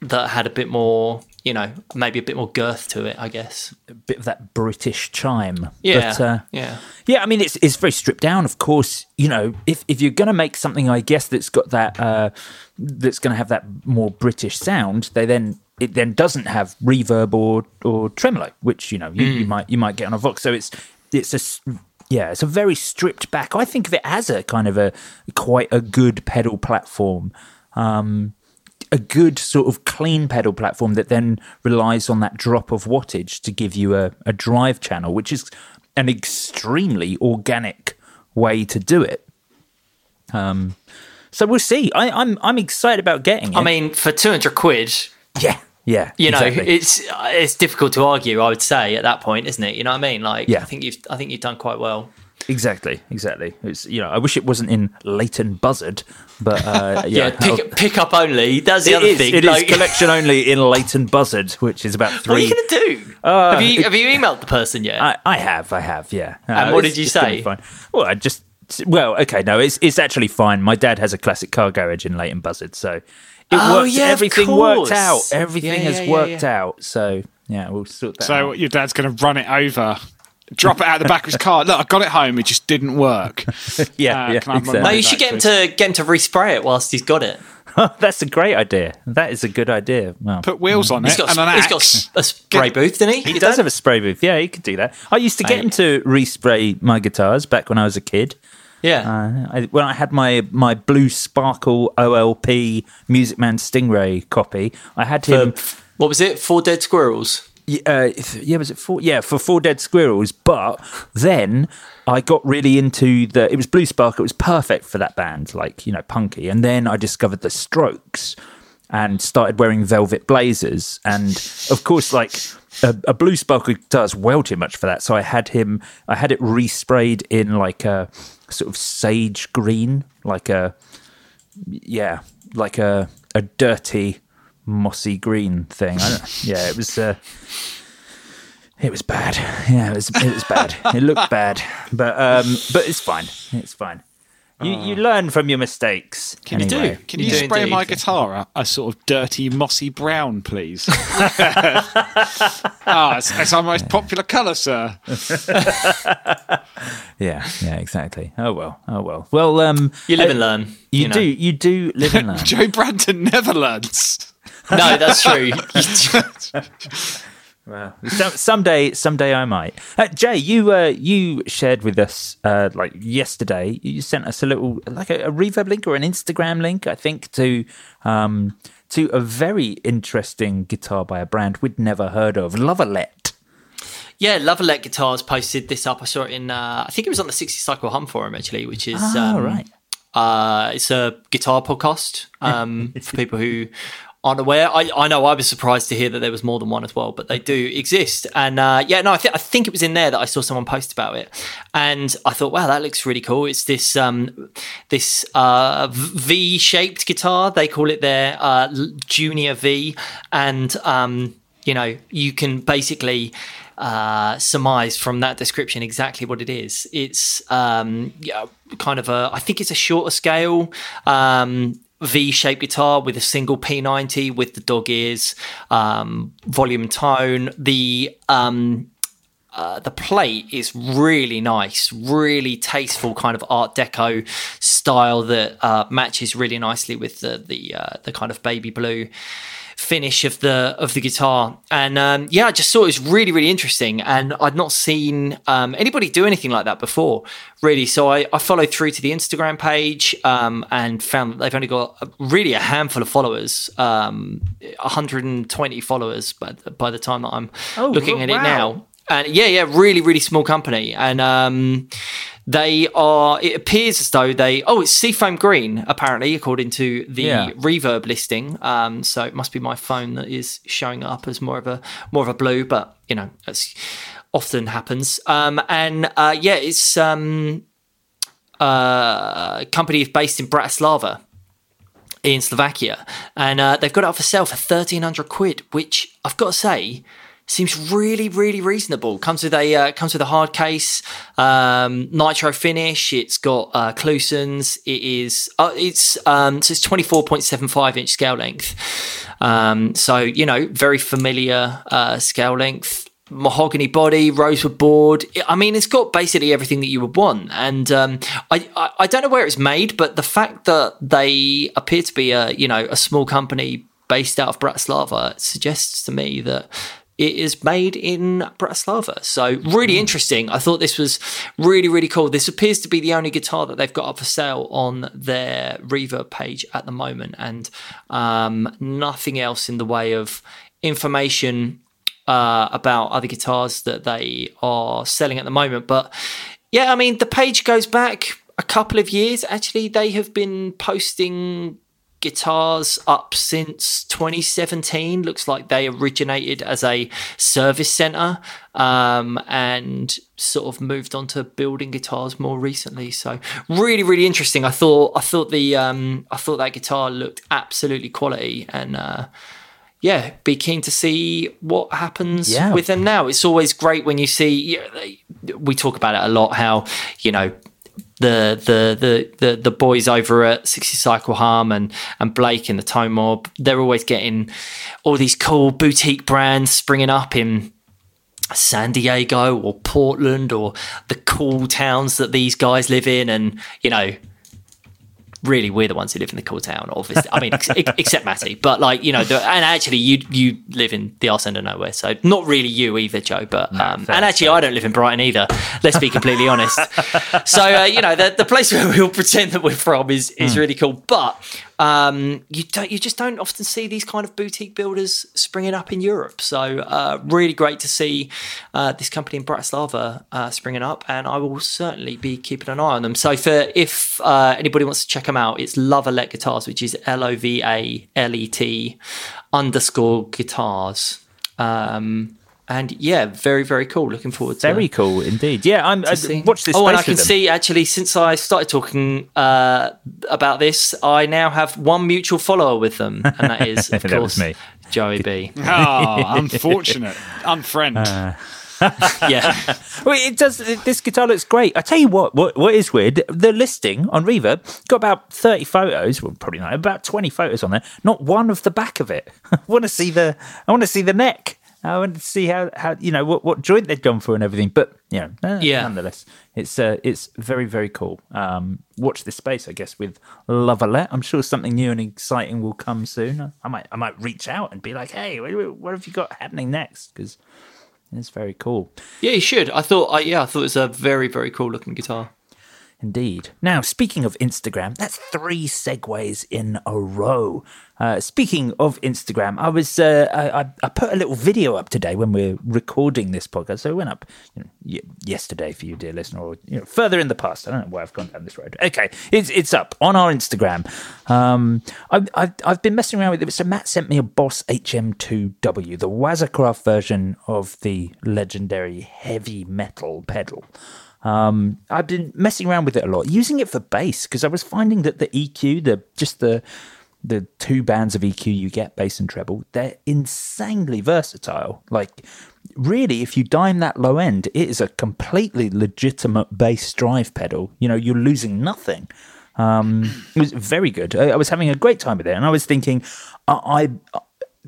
Speaker 3: that had a bit more, you know, maybe a bit more girth to it, I guess.
Speaker 1: a bit of that British chime.
Speaker 3: Yeah,
Speaker 1: But, uh,
Speaker 3: yeah.
Speaker 1: Yeah, I mean it's it's very stripped down. Of course, you know, if if you're going to make something, I guess that's got that uh, that's going to have that more British sound, they then it then doesn't have reverb or or tremolo, which you know you,
Speaker 3: Hmm.
Speaker 1: you might you might get on a Vox. So it's it's a yeah, it's a very stripped back. I think of it as a kind of a quite a good pedal platform. Um, a good sort of clean pedal platform that then relies on that drop of wattage to give you a, a drive channel, which is an extremely organic way to do it. Um, so we'll see. I, I'm I'm excited about getting it.
Speaker 3: I mean, for 200 quid,
Speaker 1: yeah, yeah.
Speaker 3: you know,
Speaker 1: exactly.
Speaker 3: it's it's difficult to argue, I would say, at that point, isn't it? You know what I mean? Like,
Speaker 1: Yeah.
Speaker 3: I think you've I think you've done quite well.
Speaker 1: Exactly, exactly. It's you know, I wish it wasn't in Leighton Buzzard, but uh, yeah,
Speaker 3: Yeah, pick, pick up only. That's the
Speaker 1: It
Speaker 3: other
Speaker 1: is.
Speaker 3: thing.
Speaker 1: It is
Speaker 3: like,
Speaker 1: collection only in Leighton Buzzard, which is about three.
Speaker 3: what are you going to do? have you have you emailed the person yet?
Speaker 1: I, I have, I have, yeah. Uh,
Speaker 3: And what did you say?
Speaker 1: Fine. Well, I just, well, okay, no, it's it's actually fine. My dad has a classic car garage in Leighton Buzzard, so it
Speaker 3: Oh,
Speaker 1: works.
Speaker 3: yeah,
Speaker 1: everything
Speaker 3: course.
Speaker 1: worked out. Everything
Speaker 3: Yeah,
Speaker 1: has
Speaker 3: yeah, yeah,
Speaker 1: worked
Speaker 3: yeah.
Speaker 1: out. So yeah, we'll sort that
Speaker 2: So
Speaker 1: out.
Speaker 2: your dad's going to run it over, drop it out of the back of his car. Look, I got it home. It just didn't work.
Speaker 1: Yeah,
Speaker 2: uh,
Speaker 1: yeah,
Speaker 2: can I have my
Speaker 3: no, you should get him to get him to respray it whilst he's got it.
Speaker 1: That's a great idea. That is a good idea. Well,
Speaker 2: Put wheels on
Speaker 3: He's
Speaker 2: it
Speaker 3: got
Speaker 2: and
Speaker 3: a,
Speaker 2: an
Speaker 3: he's
Speaker 2: axe.
Speaker 3: got a spray booth, didn't he?
Speaker 1: he does have a spray booth. Yeah, he could do that. I used to get
Speaker 3: I-
Speaker 1: him to respray my guitars back when I was a kid.
Speaker 3: Yeah.
Speaker 1: Uh, I, when I had my my Blue Sparkle OLP Music Man Stingray copy, I had him.
Speaker 3: what was it? Four dead squirrels.
Speaker 1: Uh, yeah, was it four? Yeah, for Four Dead Squirrels. But then I got really into the. It was Blue Spark. It was perfect for that band, like you know, punky. And then I discovered the Strokes and started wearing velvet blazers. And of course, like a, a Blue guitar is well too much for that. So I had him. I had it resprayed in like a sort of sage green, like a yeah, like a a dirty mossy green thing. I don't, yeah, it was. Uh, it was bad. Yeah, it was. It was bad. it looked bad, but um, but it's fine. It's fine. You you learn from your mistakes.
Speaker 2: Can you do? Can
Speaker 3: You
Speaker 2: you,
Speaker 3: do
Speaker 2: spray
Speaker 3: indeed.
Speaker 2: my guitar a, a sort of dirty, mossy brown, please? Ah, it's, it's our most popular colour, sir.
Speaker 1: Yeah, yeah, exactly. Oh well. Oh well. Well, um,
Speaker 3: You live
Speaker 1: uh,
Speaker 3: and learn.
Speaker 1: You,
Speaker 3: know.
Speaker 1: do. You do live and learn.
Speaker 2: Joe Branton never learns.
Speaker 3: No, that's true.
Speaker 1: Well, some, someday, someday I might. Uh, Jay, you uh, you shared with us uh, like yesterday. You sent us a little like a, a reverb link or an Instagram link, I think, to um, to a very interesting guitar by a brand we'd never heard of, Lovalet.
Speaker 3: Yeah, Lovalet Guitars posted this up. I saw it in, uh, I think it was on the 60 Cycle Hum forum actually, which is
Speaker 1: Ah,
Speaker 3: um,
Speaker 1: right.
Speaker 3: Uh, it's a guitar podcast um, for people who aren't aware. I, I know I was surprised to hear that there was more than one as well, but they do exist. And uh, yeah, no, I, th- I think it was in there that I saw someone post about it, and I thought, wow, that looks really cool. It's this um, this uh, V shaped guitar. They call it their uh, Junior V, and um, you know you can basically uh, surmise from that description exactly what it is. It's um, yeah, kind of a, I think it's a shorter scale um, V-shaped guitar with a single P90 with the dog ears, um, volume tone. The um, uh, the plate is really nice, really tasteful kind of Art Deco style that uh, matches really nicely with the the uh, the kind of baby blue finish of the of the guitar. And um, yeah i just thought it was really really interesting. And i'd not seen um, anybody do anything like that before really. So i, I followed through to the instagram page um, and found that they've only got a, really a handful of followers um, 120 followers by, by the time that i'm
Speaker 1: Oh,
Speaker 3: looking at it now and yeah yeah really really small company. And um they are it appears as though they oh it's seafoam green apparently according to the
Speaker 1: Yeah.
Speaker 3: reverb listing. Um so it must be my phone that is showing up as more of a more of a blue but you know that's often happens. Um and uh yeah it's um uh company is based in bratislava in Slovakia, and uh, they've got it up for sale for thirteen hundred quid, which I've got to say seems really, really reasonable. Comes with a uh, comes with a hard case, um, nitro finish. It's got uh, Klusons. It is uh, it's um, so it's twenty four point seven five inch scale length. Um, so you know, very familiar uh, scale length mahogany body, rosewood board. I mean, it's got basically everything that you would want. And um, I, I, I don't know where it's made, but the fact that they appear to be a you know a small company based out of Bratislava suggests to me that it is made in Bratislava. So really interesting. I thought this was really really cool. This appears to be the only guitar that they've got up for sale on their Reverb page at the moment, and um, nothing else in the way of information uh, about other guitars that they are selling at the moment. But yeah, I mean, the page goes back a couple of years. Actually, they have been posting guitars up since 2017. Looks like they originated as a service center um, and sort of moved on to building guitars more recently. So really, really interesting. I thought I thought the um, I thought that guitar looked absolutely quality and. Uh, yeah, be keen to see what happens
Speaker 1: Yeah.
Speaker 3: with them now. It's always great when you see. yeah, they- We talk about it a lot. How you know the the the the, the boys over at 60 Cycle Hum and and Blake in the Tone Mob. They're always getting all these cool boutique brands springing up in San Diego or Portland or the cool towns that these guys live in, and you know really we're the ones who live in the cool town obviously. I mean ex- ex- except matty. But like you know the, and actually you you live in the arse end of nowhere. So not really you either joe but um, and actually i don't live in brighton either. Let's be completely honest. So uh, you know the, the place where we'll pretend that we're from is is really cool. But um, you don't you just don't often see these kind of boutique builders springing up in Europe. So uh, really great to see uh, this company in Bratislava uh, springing up, and I will certainly be keeping an eye on them. So for if uh, anybody wants to check them out, it's Lovalet Guitars, which is L O V A L E T underscore guitars. Um, and yeah, very very cool. Looking forward to
Speaker 1: Very cool indeed. Yeah, I'm. I uh,
Speaker 3: see.
Speaker 1: watch this.
Speaker 3: Oh, and I can
Speaker 1: them.
Speaker 3: see actually since I started talking uh, about this, I now have one mutual follower with them, and that is of
Speaker 1: That
Speaker 3: course
Speaker 1: me.
Speaker 3: Joey B.
Speaker 2: Oh, unfortunate. Unfriend.
Speaker 3: Uh, yeah,
Speaker 1: Well, it does. This guitar looks great. I tell you what. What what is weird? The listing on Reverb got about thirty photos. Well, probably not. About twenty photos on there. Not one of the back of it. I want to see the. I want to see the neck. I want to see how how you know what what joint they've gone for and everything. But you know,
Speaker 3: Yeah.
Speaker 1: Nonetheless, it's uh, it's very very cool. Um, watch this space, I guess, with Lovalet. I'm sure something new and exciting will come soon. I might I might reach out and be like, hey, what, have you got happening next? Because it's very cool.
Speaker 3: yeah, you should. I thought, I, yeah, I thought it was a very very cool looking guitar.
Speaker 1: Indeed. Now, speaking of Instagram, that's three segues in a row. Uh, speaking of Instagram, I was uh, I, I- I put a little video up today when we're recording this podcast. So it went up you know, yesterday for you, dear listener, or you know, further in the past. I don't know why I've gone down this road. Okay, it's it's up on our Instagram. Um, I've, I've I've been messing around with it. So Matt sent me a Boss HM2W, the Waza Craft version of the legendary heavy metal pedal. Um, I've been messing around with it a lot, using it for bass because I was finding that the EQ, the just the the two bands of EQ you get, bass and treble, they're insanely versatile. Like, really, if you dime that low end, it is a completely legitimate bass drive pedal. You know, you're losing nothing. Um, it was very good. I, I was having a great time with it, and I was thinking, I, I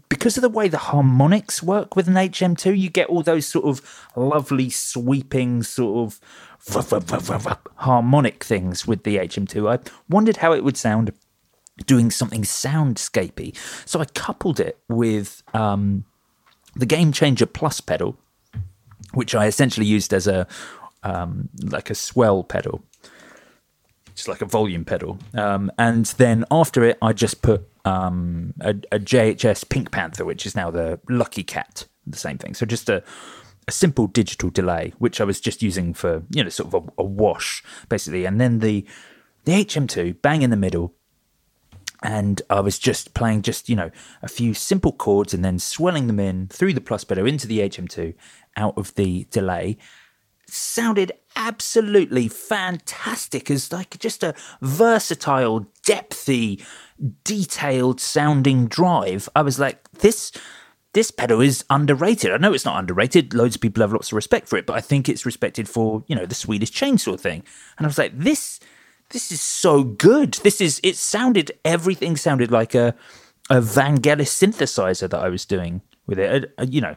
Speaker 1: because of the way the harmonics work with an HM2, you get all those sort of lovely sweeping sort of vup, vup, vup harmonic things with the HM2. I wondered how it would sound doing something soundscapey. So I coupled it with um, the Game Changer Plus pedal, which I essentially used as a um, like a swell pedal, just like a volume pedal. Um, and then after it, I just put um, a, a JHS Pink Panther, which is now the Lucky Cat, the same thing. So just a a simple digital delay, which I was just using for you know sort of a, a wash basically, and then the the HM2 bang in the middle, and I was just playing just you know a few simple chords and then swelling them in through the plus pedal into the HM2 out of the delay. Sounded absolutely fantastic as like just a versatile, depthy, detailed sounding drive. I was like, this this pedal is underrated. I know it's not underrated. Loads of people have lots of respect for it, but I think it's respected for, you know, the Swedish chainsaw thing. And I was like, this this is so good. This is it sounded everything sounded like a a Vangelis synthesizer that I was doing with it. Uh, you know,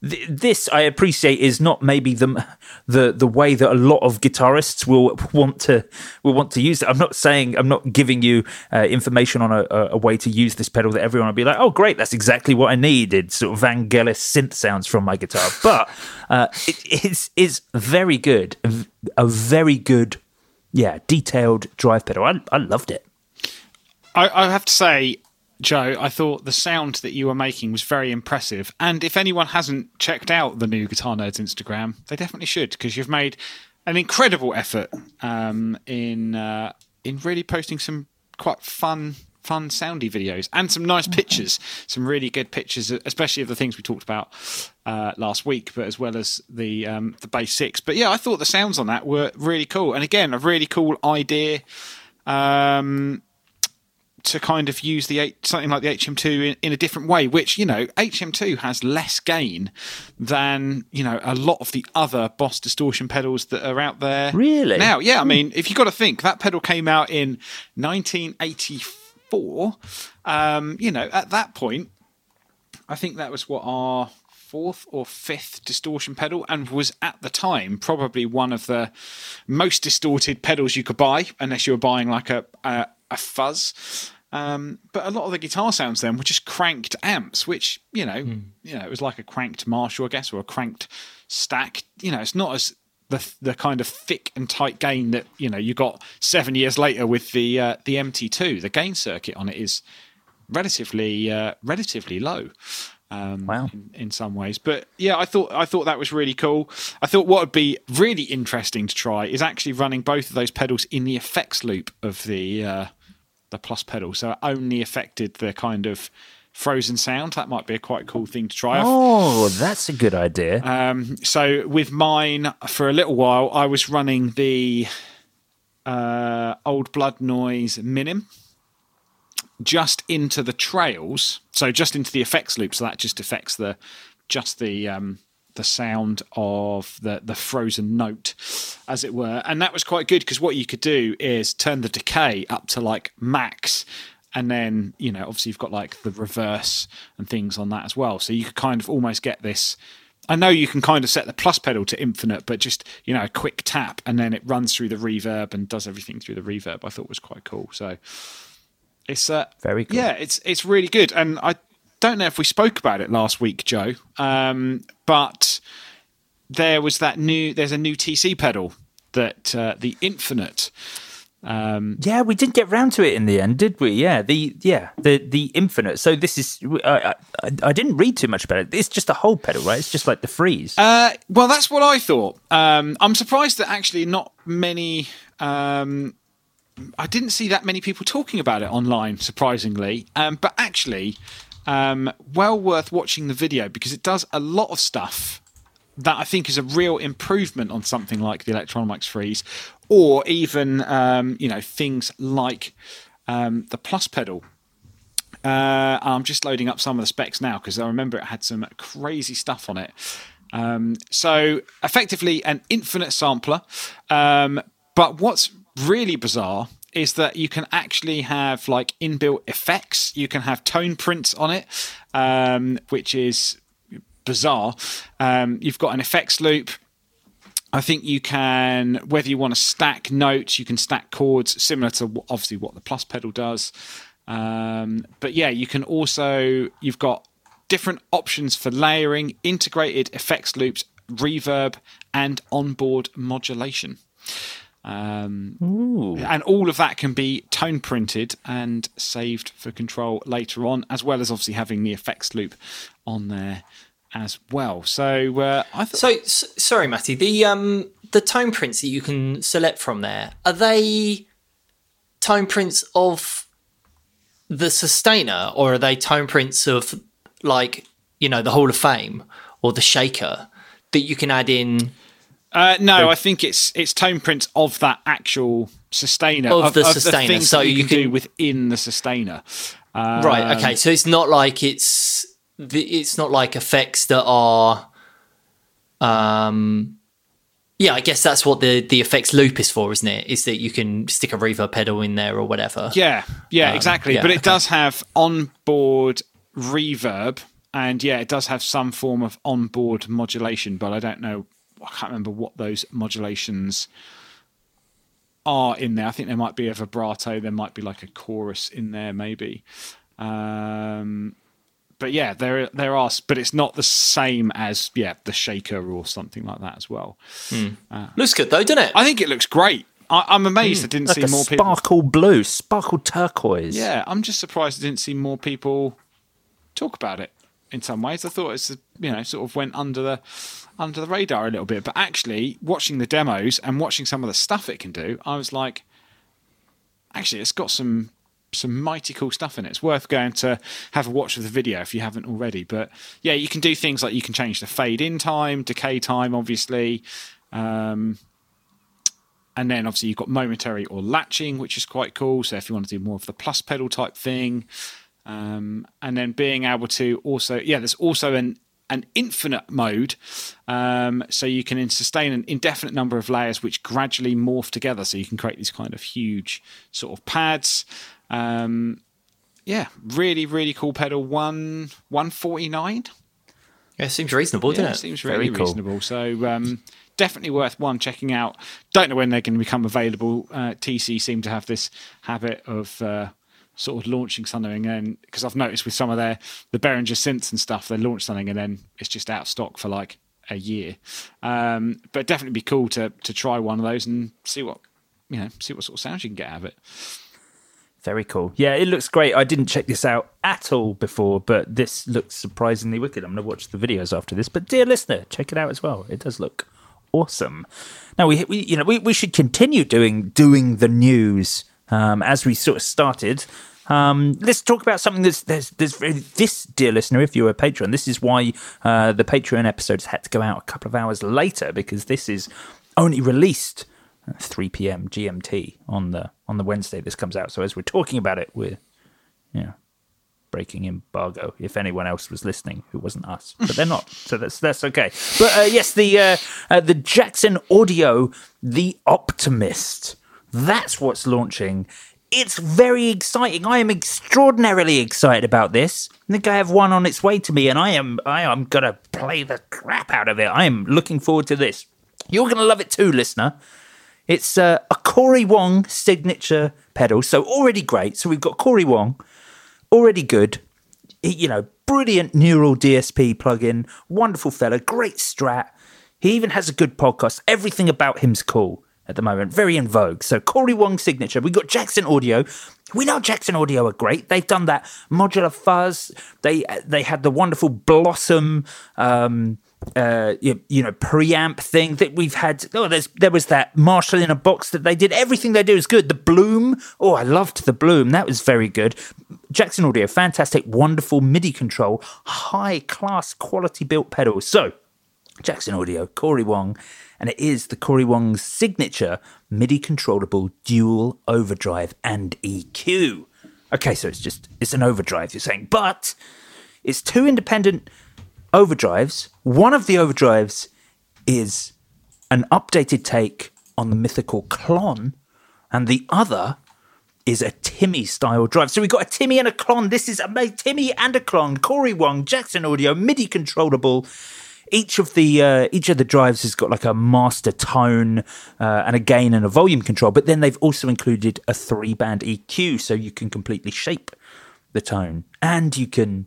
Speaker 1: this I appreciate is not maybe the the the way that a lot of guitarists will want to will want to use it. I'm not saying I'm not giving you uh, information on a, a, way to use this pedal that everyone will be like, oh great, that's exactly what I needed. Sort of Vangelis synth sounds from my guitar, but uh, it is is very good, a very good, yeah, detailed drive pedal. I I loved it.
Speaker 2: I, I have to say, Joe, I thought the sound that you were making was very impressive. And if anyone hasn't checked out the new Guitar Nerds Instagram, they definitely should because you've made an incredible effort um, in uh, in really posting some quite fun fun soundy videos and some nice pictures. Some really good pictures especially of the things we talked about uh, last week but as well as the um, the bass six. But yeah i thought the sounds on that were really cool. And again a really cool idea. Um, to kind of use the something like the HM2 in, in, a different way, which you know HM2 has less gain than you know a lot of the other Boss distortion pedals that are out there.
Speaker 1: Really?
Speaker 2: Now, yeah, I mean, if you've got to think that pedal came out in 1984, um, you know, at that point, I think that was what our fourth or fifth distortion pedal and was at the time probably one of the most distorted pedals you could buy unless you were buying like a, a, a fuzz um, but a lot of the guitar sounds then were just cranked amps, which you know, mm. you know, it was like a cranked Marshall, I guess, or a cranked stack. You know, it's not as the the kind of thick and tight gain that you know you got seven years later with the uh, the MT2. The gain circuit on it is relatively uh, relatively low. Um,
Speaker 1: wow.
Speaker 2: In, in, some ways, but yeah, I thought I thought that was really cool. I thought what would be really interesting to try is actually running both of those pedals in the effects loop of the uh, the plus pedal, so it only affected the kind of frozen sound. That might be a quite cool thing to try.
Speaker 1: Oh, that's a good idea.
Speaker 2: Um, so with mine, for a little while, I was running the uh, Old Blood Noise Minim just into the trails, so just into the effects loop. So that just affects the just the um, the sound of the the frozen note, as it were. And that was quite good because what you could do is turn the decay up to like max. And then, you know, obviously you've got like the reverse and things on that as well. So you could kind of almost get this I know you can kind of set the plus pedal to infinite, but just you know a quick tap and then it runs through the reverb and does everything through the reverb. I thought was quite cool. So it's uh,
Speaker 1: very cool.
Speaker 2: Yeah, it's it's really good, and I don't know if we spoke about it last week, Joe, um, but there was that new. There's a new TC pedal that uh, the Infinite. Um,
Speaker 1: yeah, we didn't get round to it in the end, did we? Yeah, the yeah the the Infinite. So this is I, I, I didn't read too much about it. It's just a whole pedal, right? It's just like the freeze.
Speaker 2: Uh, well, that's what I thought. Um, I'm surprised that actually not many. Um, I didn't see that many people talking about it online, surprisingly. Um, but actually, um, well worth watching the video because it does a lot of stuff that I think is a real improvement on something like the Electro-Harmonix Freeze, or even um, you know things like um, the Plus pedal. Uh, I'm just loading up some of the specs now because I remember it had some crazy stuff on it. Um, so effectively, an infinite sampler. Um, but what's really bizarre is that you can actually have like inbuilt effects. You can have tone prints on it, um, which is bizarre. Um, you've got an effects loop. I think you can, whether you want to stack notes, you can stack chords, similar to obviously what the plus pedal does. Um, but yeah, you can also you've got different options for layering, integrated effects loops, reverb, and onboard modulation. Um, and all of that can be tone printed and saved for control later on, as well as obviously having the effects loop on there as well. So uh, I thought.
Speaker 3: So, s sorry, Matty. The um the tone prints that you can select from there are they tone prints of the sustainer, or are they tone prints of like you know the Hall of Fame or the Shaker that you can add in?
Speaker 2: Uh, no, I think it's it's tone prints of that actual sustainer
Speaker 3: Of the sustainer,
Speaker 2: things
Speaker 3: so
Speaker 2: you,
Speaker 3: you
Speaker 2: can, do within the sustainer. Um,
Speaker 3: right. Okay. So it's not like it's the, it's not like effects that are. Um. Yeah, I guess that's what the the effects loop is for, isn't it? Is that you can stick a reverb pedal in there or whatever.
Speaker 2: Yeah, yeah,
Speaker 3: Um,
Speaker 2: exactly.
Speaker 3: yeah,
Speaker 2: but it
Speaker 3: okay.
Speaker 2: does have onboard reverb, and yeah, it does have some form of onboard modulation. But I don't know. I can't remember what those modulations are in there. I think there might be a vibrato. There might be like a chorus in there, maybe. Um, but yeah, there there are, but it's not the same as yeah the shaker or something like that as well. Hmm.
Speaker 3: Uh, looks good though, doesn't it?
Speaker 2: I think it looks great. I, I'm amazed hmm. I didn't
Speaker 1: Like
Speaker 2: see
Speaker 1: a
Speaker 2: more people.
Speaker 1: sparkle blue, sparkle turquoise.
Speaker 2: Yeah, I'm just surprised I didn't see more people talk about it. In some ways, I thought it's you know sort of went under the under the radar a little bit. But actually, watching the demos and watching some of the stuff it can do, I was like, actually, it's got some some mighty cool stuff in it. It's worth going to have a watch of the video if you haven't already. But yeah, you can do things like you can change the fade in time, decay time, obviously. Um, and then obviously you've got momentary or latching, which is quite cool. So if you want to do more of the plus pedal type thing, um, and then being able to also, yeah, there's also an an infinite mode, um, so you can sustain an indefinite number of layers which gradually morph together. So you can create these kind of huge sort of pads. Um, yeah, really, really cool pedal. One one forty nine.
Speaker 3: yeah, it seems reasonable, doesn't
Speaker 2: Yeah,
Speaker 3: it?
Speaker 2: seems
Speaker 1: Very
Speaker 2: really
Speaker 1: cool.
Speaker 2: reasonable. So um, definitely worth one checking out. Don't know when they're going to become available. Uh, TC seem to have this habit of uh, sort of launching something and then because I've noticed with some of their the Behringer synths and stuff, they launch something and then it's just out of stock for like a year. Um, but definitely be cool to to try one of those and see what you know, see what sort of sounds you can get out of it.
Speaker 1: Very cool. Yeah, it looks great. I didn't check this out at all before, but this looks surprisingly wicked. I'm going to watch the videos after this. But dear listener, check it out as well. It does look awesome. Now we, we you know, we, we should continue doing doing the news um, as we sort of started. Um, let's talk about something that's this dear listener. If you're a patron, this is why uh, the Patreon episodes had to go out a couple of hours later because this is only released at 3 p.m. GMT on the on the Wednesday this comes out. So as we're talking about it, we're yeah breaking embargo. If anyone else was listening, who wasn't us, but they're not, so that's that's okay. But uh, yes, the uh, uh, the Jackson Audio, the Optimist. That's what's launching. It's very exciting. I am extraordinarily excited about this. I think I have one on its way to me, and I am I am gonna play the crap out of it. I am looking forward to this. You're gonna love it too, listener. It's uh, a Corey Wong signature pedal, so already great. So we've got Corey Wong, already good. You know, brilliant neural DSP plugin, wonderful fella, great strat. He even has a good podcast. Everything about him's cool at the moment, very in vogue. So Corey Wong signature. We got Jackson Audio. We know Jackson Audio are great. They've done that modular fuzz. They they had the wonderful Blossom. Um, uh, you, you know, preamp thing that we've had. Oh, there was that Marshall in a box that they did. Everything they do is good. The Bloom. Oh, I loved the Bloom. That was very good. Jackson Audio, fantastic, wonderful MIDI control, high class quality built pedals. So, Jackson Audio, Corey Wong, and it is the Corey Wong's signature MIDI controllable dual overdrive and EQ. Okay, so it's just it's an overdrive, you're saying, but it's two independent overdrives. One of the overdrives is an updated take on the mythical Klon, and the other is a Timmy style drive. So we've got a Timmy and a Klon. This is amazing. Timmy and a Klon, Corey Wong, Jackson Audio, MIDI controllable. Each of the uh, each of the drives has got like a master tone uh, and a gain and a volume control, but then they've also included a three band EQ, so you can completely shape the tone, and you can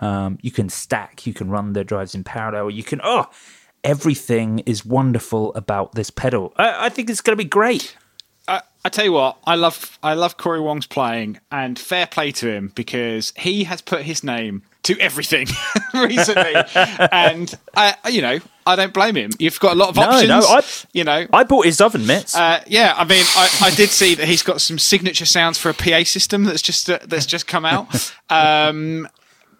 Speaker 1: um, you can stack, you can run the drives in parallel, you can oh, everything is wonderful about this pedal. I, I think it's going to be great.
Speaker 2: I, I tell you what, I love I love Corey Wong's playing, and fair play to him because he has put his name to everything recently, and I, you know, I don't blame him. You've got a lot of
Speaker 1: No,
Speaker 2: options.
Speaker 1: no, I-
Speaker 2: you know,
Speaker 1: I bought his oven mitts.
Speaker 2: uh, yeah, I mean, I, I did see that he's got some signature sounds for a PA system that's just uh, that's just come out. Um,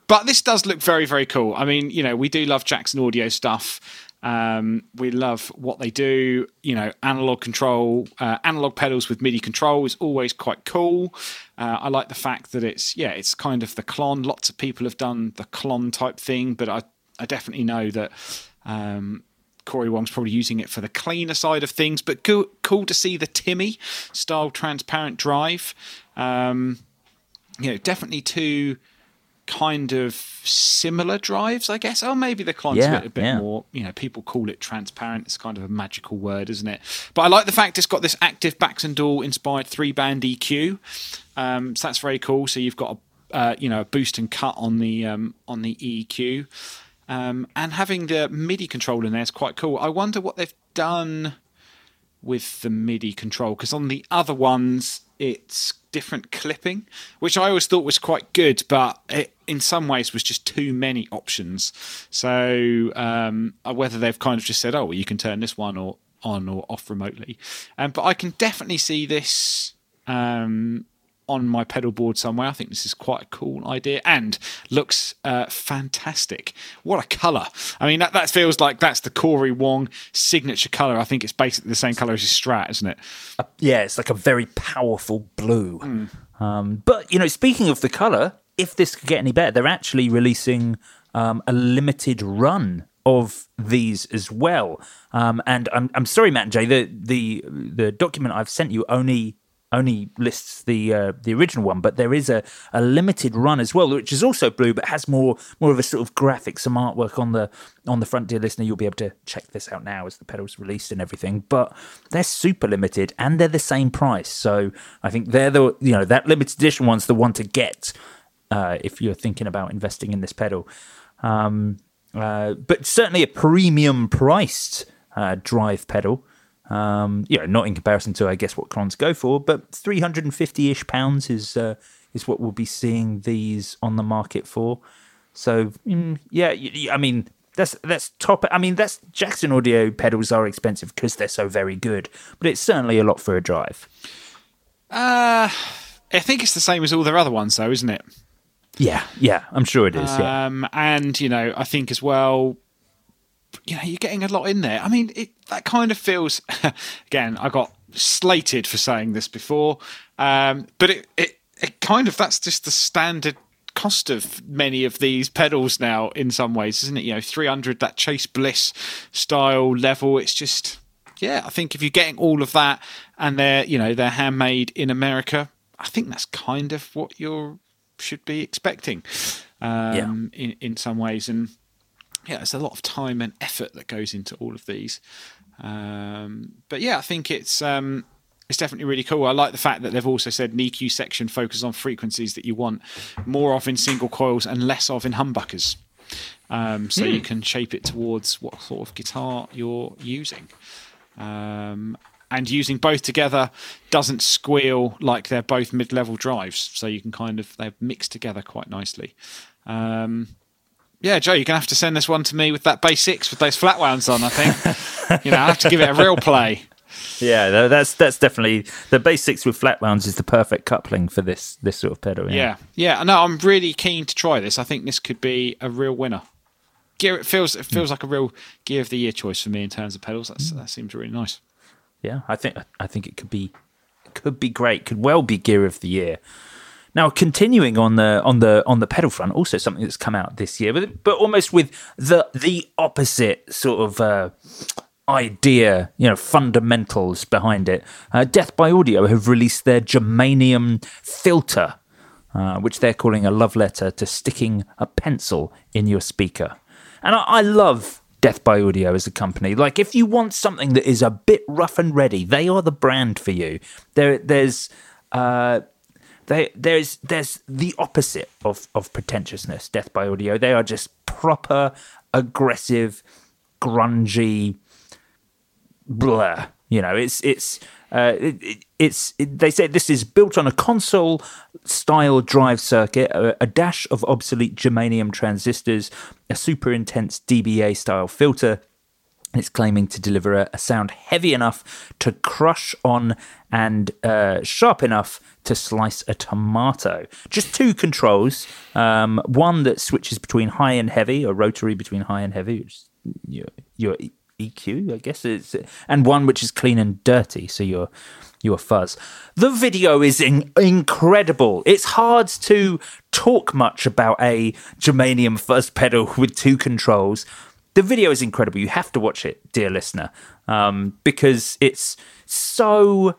Speaker 2: but this does look very very cool. I mean, you know, we do love Jackson Audio stuff. Um, we love what they do. You know, analog control, uh, analog pedals with MIDI control is always quite cool. Uh, I like the fact that it's yeah, it's kind of the Klon. Lots of people have done the Klon type thing, but I I definitely know that. Um, Corey Wong's probably using it for the cleaner side of things, but cool, cool to see the Timmy style transparent drive. Um, you know, definitely two kind of similar drives, I guess. Oh, maybe the Klon's
Speaker 1: Yeah,
Speaker 2: a bit, a bit
Speaker 1: yeah.
Speaker 2: more, you know, people call it transparent. It's kind of a magical word, isn't it? But I like the fact it's got this active Baxandall inspired three band EQ. Um, so that's very cool. So you've got a, uh, you know, a boost and cut on the um, on the EQ. Um, and having the MIDI control in there is quite cool. I wonder what they've done with the MIDI control because on the other ones it's different clipping, which I always thought was quite good, but it in some ways was just too many options. So um, uh, whether they've kind of just said, "Oh, well, you can turn this one or on or off remotely," um, but I can definitely see this. Um, on my pedal board somewhere. I think this is quite a cool idea and looks uh, fantastic. What a colour! I mean, that, that feels like that's the Corey Wong signature colour. I think it's basically the same colour as his Strat, isn't it?
Speaker 1: yeah, it's like a very powerful blue. Um, but you know, speaking of the color, if this could get any better, they're actually releasing um, a limited run of these as well. Um, and I'm I'm sorry, Matt and Jay, the the the document I've sent you only only lists the uh, the original one, but there is a, a limited run as well, which is also blue, but has more more of a sort of graphic, some artwork on the on the front. Dear listener, you'll be able to check this out now as the pedals released and everything. But they're super limited and they're the same price, so I think they're the you know that limited edition one's the one to get uh, if you're thinking about investing in this pedal. Um, uh, but certainly a premium priced uh, drive pedal. Um, you know, not in comparison to I guess what clones go for, but 350 ish pounds is uh, is what we'll be seeing these on the market for. So mm, yeah, I mean that's that's top. I mean that's Jackson Audio pedals are expensive because they're so very good, but it's certainly a lot for a drive.
Speaker 2: Uh, I think it's the same as all their other ones, though, isn't it?
Speaker 1: Yeah, yeah, I'm sure it is. yeah.
Speaker 2: Um, and you know, I think as well, you know, you're getting a lot in there. I mean, it that kind of feels. again, I got slated for saying this before, um, but it, it it kind of that's just the standard cost of many of these pedals now. In some ways, isn't it? You know, 300 that Chase Bliss style level. It's just. Yeah, I think if you're getting all of that and they're, you know, they're handmade in America, I think that's kind of what you should be expecting um, in in some ways. And yeah, there's a lot of time and effort that goes into all of these. Um, but yeah, I think it's um, it's definitely really cool. I like the fact that they've also said an EQ section focuses on frequencies that you want more of in single coils and less of in humbuckers. Um, so you can shape it towards what sort of guitar you're using. Um, and using both together doesn't squeal like they're both mid-level drives. So you can kind of they're mixed together quite nicely. Um, yeah, Joe, you're gonna have to send this one to me with that bass six with those flat wounds on. I think you know I have to give it a real play.
Speaker 1: Yeah, that's that's definitely the bass six with flat wounds is the perfect coupling for this this sort of pedal.
Speaker 2: Yeah, yeah. No, I'm really keen to try this. I think this could be a real winner. Gear, it feels it feels hmm. like a real gear of the year choice for me in terms of pedals. That's, that seems really nice.
Speaker 1: yeah. I think I think it could be could be great. Could well be gear of the year. Now, continuing on the on the on the pedal front, also something that's come out this year, but but almost with the the opposite sort of uh, idea, you know, fundamentals behind it. Uh, Death by Audio have released their germanium filter, uh, which they're calling a love letter to sticking a pencil in your speaker. And I, I love Death by Audio as a company. Like, if you want something that is a bit rough and ready, they are the brand for you. There, there's. Uh, they there's there's the opposite of of pretentiousness. Death by Audio. They are just proper aggressive, grungy, blur. You know, it's it's uh, it, it, it's it, they say this is built on a console style drive circuit, a, a, dash of obsolete germanium transistors, a super intense DBA style filter. It's claiming to deliver a, a sound heavy enough to crush on and uh, sharp enough to slice a tomato. Just two controls. Um, one that switches between high and heavy, or rotary between high and heavy, which your, your EQ, I guess it's, and one which is clean and dirty. So your your fuzz. The video is in- incredible. It's hard to talk much about a germanium fuzz pedal with two controls. The video is incredible. You have to watch it, dear listener, um, because it's so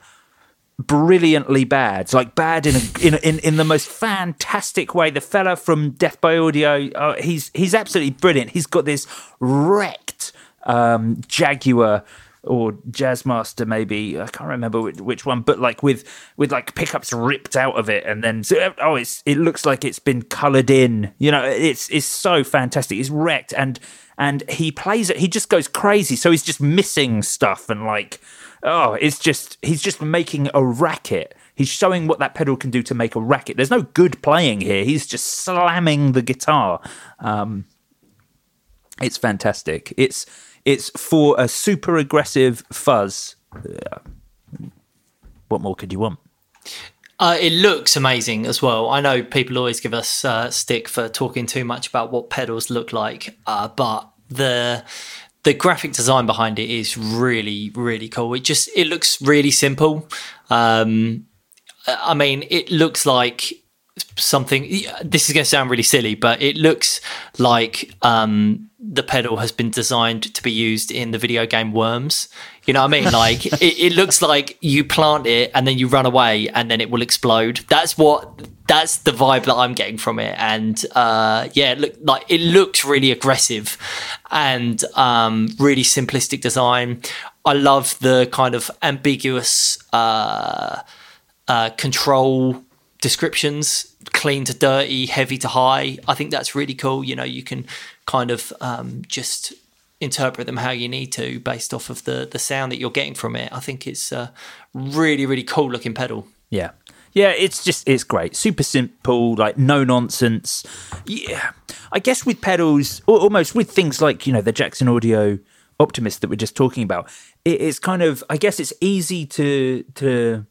Speaker 1: brilliantly bad. Like bad in, a, in in in the most fantastic way. The fella from Death by Audio, uh, he's he's absolutely brilliant. He's got this wrecked um, Jaguar or Jazzmaster maybe I can't remember which, which, one but like with with like pickups ripped out of it and then oh it's it looks like it's been colored in. You know it's it's so fantastic. It's wrecked and and he plays it he just goes crazy. So he's just missing stuff and like oh it's just he's just making a racket. He's showing what that pedal can do to make a racket. There's no good playing here. He's just slamming the guitar. Um it's fantastic. It's it's for a super aggressive fuzz. What more could you want?
Speaker 3: Uh, it looks amazing as well. I know people always give us uh, stick for talking too much about what pedals look like, uh, but the the graphic design behind it is really really cool. It just it looks really simple. Um, I mean, it looks like something. This is going to sound really silly, but it looks like um, the pedal has been designed to be used in the video game Worms. You know what I mean? Like it, it, looks like you plant it and then you run away and then it will explode. That's what that's the vibe that I'm getting from it. And uh, yeah, look like it looks really aggressive and um, really simplistic design. I love the kind of ambiguous uh, uh, control descriptions clean to dirty, heavy to high. I think that's really cool. You know, you can kind of um, just interpret them how you need to based off of the the sound that you're getting from it. I think it's a really really cool looking pedal.
Speaker 1: Yeah. Yeah, it's just it's great. Super simple, like no nonsense. Yeah. I guess with pedals almost with things like, you know, the Jackson Audio Optimist that we're just talking about, it's kind of I guess it's easy to to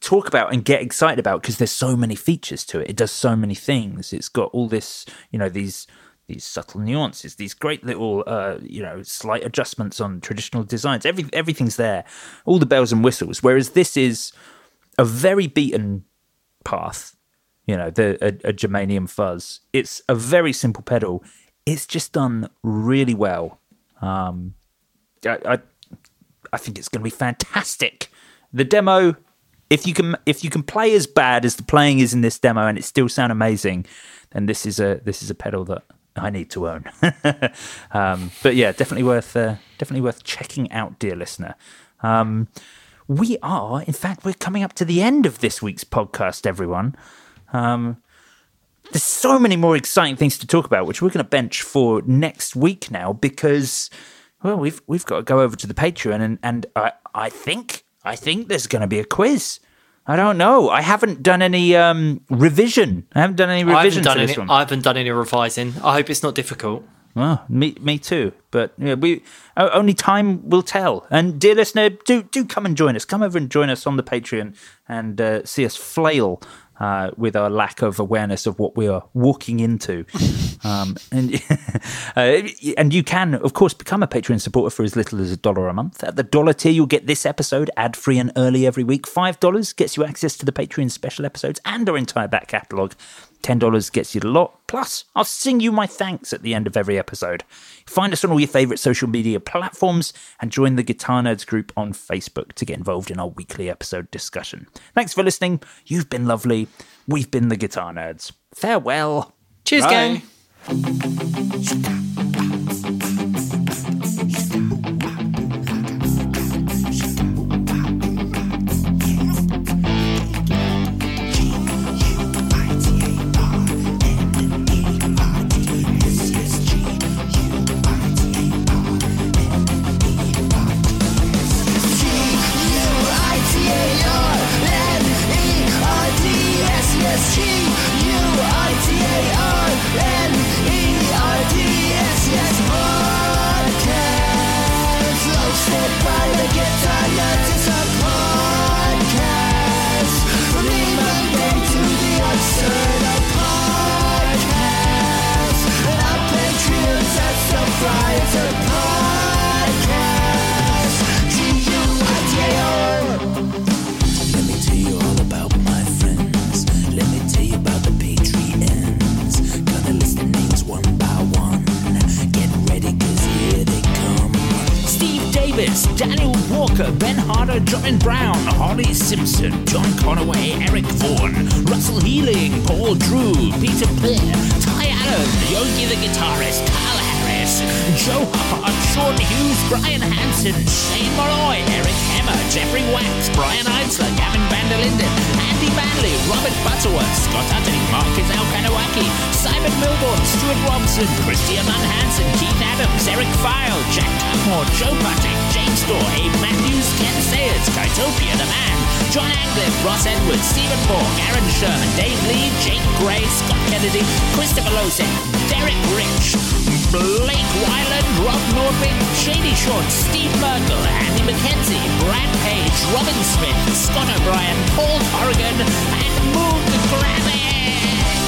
Speaker 1: talk about and get excited about because there's so many features to it. It does so many things. It's got all this, you know, these these subtle nuances, these great little, uh, you know, slight adjustments on traditional designs. Every everything's there, all the bells and whistles. Whereas this is a very beaten path. You know, the a, a germanium fuzz. It's a very simple pedal. It's just done really well. Um, I, I, I think it's going to be fantastic. The demo if you can if you can play as bad as the playing is in this demo and it still sound amazing, then this is a this is a pedal that I need to own. um, but yeah, definitely worth uh, definitely worth checking out, dear listener. Um, we are, in fact, we're coming up to the end of this week's podcast, everyone. Um, there's so many more exciting things to talk about, which we're going to bench for next week now, because well, we've we've got to go over to the Patreon, and and I I think I think there's going to be a quiz. I don't know. I haven't done any um, revision. I haven't done any revision
Speaker 3: I haven't done
Speaker 1: any,
Speaker 3: one. I haven't done any revising. I hope it's not difficult.
Speaker 1: Well, me, me too. But yeah, we only time will tell. And dear listener, do do come and join us. Come over and join us on the Patreon and uh, see us flail uh, with our lack of awareness of what we are walking into. Um, and uh, and you can, of course, become a Patreon supporter for as little as a dollar a month. At the dollar tier, you'll get this episode ad free and early every week. Five dollars gets you access to the Patreon special episodes and our entire back catalogue. $10 gets you the lot. Plus, I'll sing you my thanks at the end of every episode. Find us on all your favourite social media platforms and join the Guitar Nerds group on Facebook to get involved in our weekly episode discussion. Thanks for listening. You've been lovely. We've been the Guitar Nerds. Farewell.
Speaker 3: Cheers, Bye. gang.
Speaker 1: Abe Matthews, Ken Sayers, Kytopia the Man, John Anglin, Ross Edwards, Stephen Borg, Aaron Sherman, Dave Lee, Jake Gray, Scott Kennedy, Christopher Losek, Derek Rich, Blake Wyland, Rob Nordvik, Shady Short, Steve Merkel, Andy McKenzie, Brad Page, Robin Smith, Scott O'Brien, Paul Corrigan, and Moon Gravity.